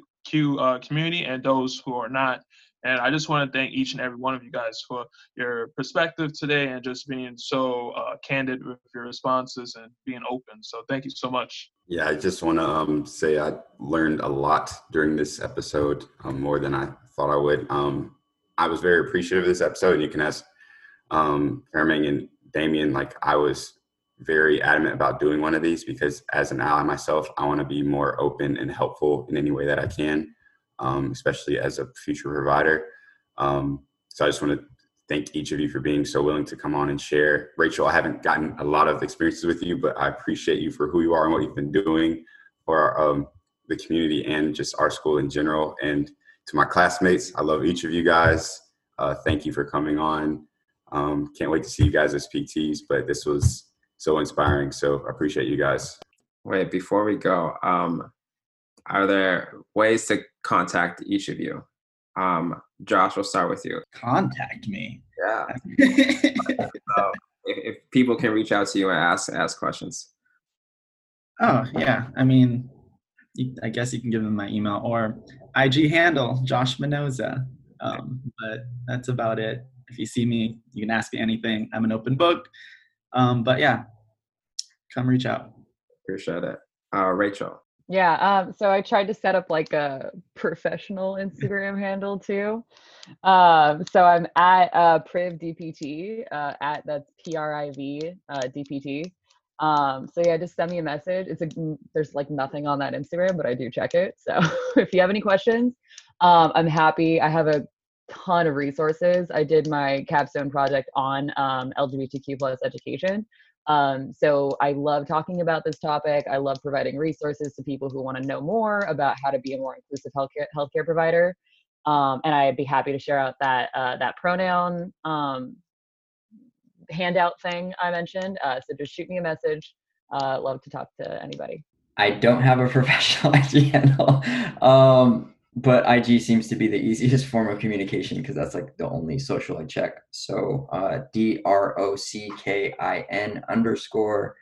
uh, community and those who are not. And I just want to thank each and every one of you guys for your perspective today and just being so uh, candid with your responses and being open. So thank you so much. Yeah, I just want to um, say I learned a lot during this episode, um, more than I thought I would. Um, I was very appreciative of this episode, and you can ask um, Farimang and Damian. Like I was very adamant about doing one of these because, as an ally myself, I want to be more open and helpful in any way that I can, um, especially as a future provider. Um, so I just want to thank each of you for being so willing to come on and share. Rachel, I haven't gotten a lot of experiences with you, but I appreciate you for who you are and what you've been doing for um, the community and just our school in general. And to my classmates, I love each of you guys. Uh, thank you for coming on. Um, can't wait to see you guys as PTs, but this was so inspiring. So I appreciate you guys. Wait, before we go, um, are there ways to contact each of you? Um, Josh, we'll start with you. contact me Yeah. if, if people can reach out to you and ask ask questions. Oh yeah, I mean, I guess you can give them my email or IG handle Josh Minoza. Um, but that's about it. If you see me, you can ask me anything. I'm an open book. Um, but yeah, come reach out. Appreciate it. Uh, Rachel. Yeah, um, so I tried to set up like a professional Instagram handle too. Um, so I'm at uh, Priv DPT, uh, at that's P R I V uh, DPT. Um, so yeah, just send me a message. It's a there's like nothing on that Instagram, but I do check it. So if you have any questions, um, I'm happy. I have a ton of resources. I did my capstone project on um, LGBTQ plus education. Um, so I love talking about this topic. I love providing resources to people who want to know more about how to be a more inclusive healthcare healthcare provider. Um, and I'd be happy to share out that uh, that pronoun um, handout thing I mentioned. Uh, so just shoot me a message. Uh, love to talk to anybody. I don't have a professional IG handle. But IG seems to be the easiest form of communication because that's like the only social I check. So uh, D R O C K I N underscore.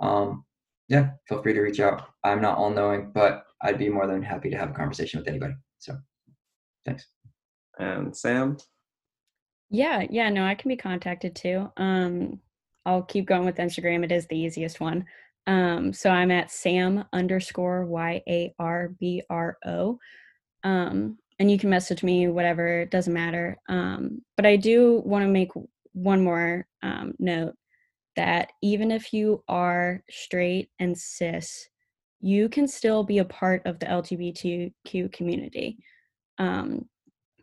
Um, yeah, feel free to reach out. I'm not all knowing, but I'd be more than happy to have a conversation with anybody. So thanks. And Sam? Yeah, yeah, no, I can be contacted too. Um, I'll keep going with Instagram. It is the easiest one. Um, so I'm at Sam underscore Y A R B R O. Um, and you can message me, whatever, it doesn't matter. Um, but I do want to make one more um, note that even if you are straight and cis, you can still be a part of the LGBTQ community. Um,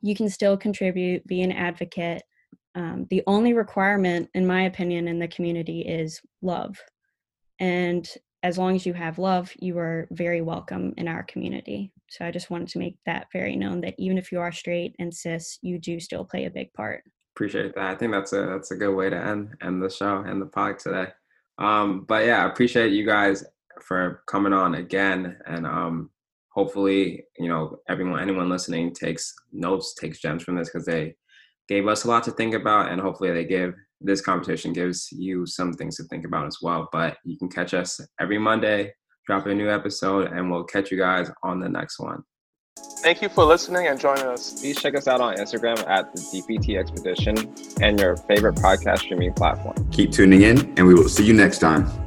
you can still contribute, be an advocate. Um, the only requirement, in my opinion, in the community is love. And as long as you have love, you are very welcome in our community. So I just wanted to make that very known that even if you are straight and cis, you do still play a big part. Appreciate that. I think that's a that's a good way to end end the show and the pod today. Um, but yeah, I appreciate you guys for coming on again, and um, hopefully, you know, everyone, anyone listening takes notes, takes gems from this because they gave us a lot to think about, and hopefully, they give this conversation gives you some things to think about as well. But you can catch us every Monday, dropping a new episode, and we'll catch you guys on the next one. Thank you for listening and joining us. Please check us out on Instagram at the DPT Expedition and your favorite podcast streaming platform. Keep tuning in, and we will see you next time.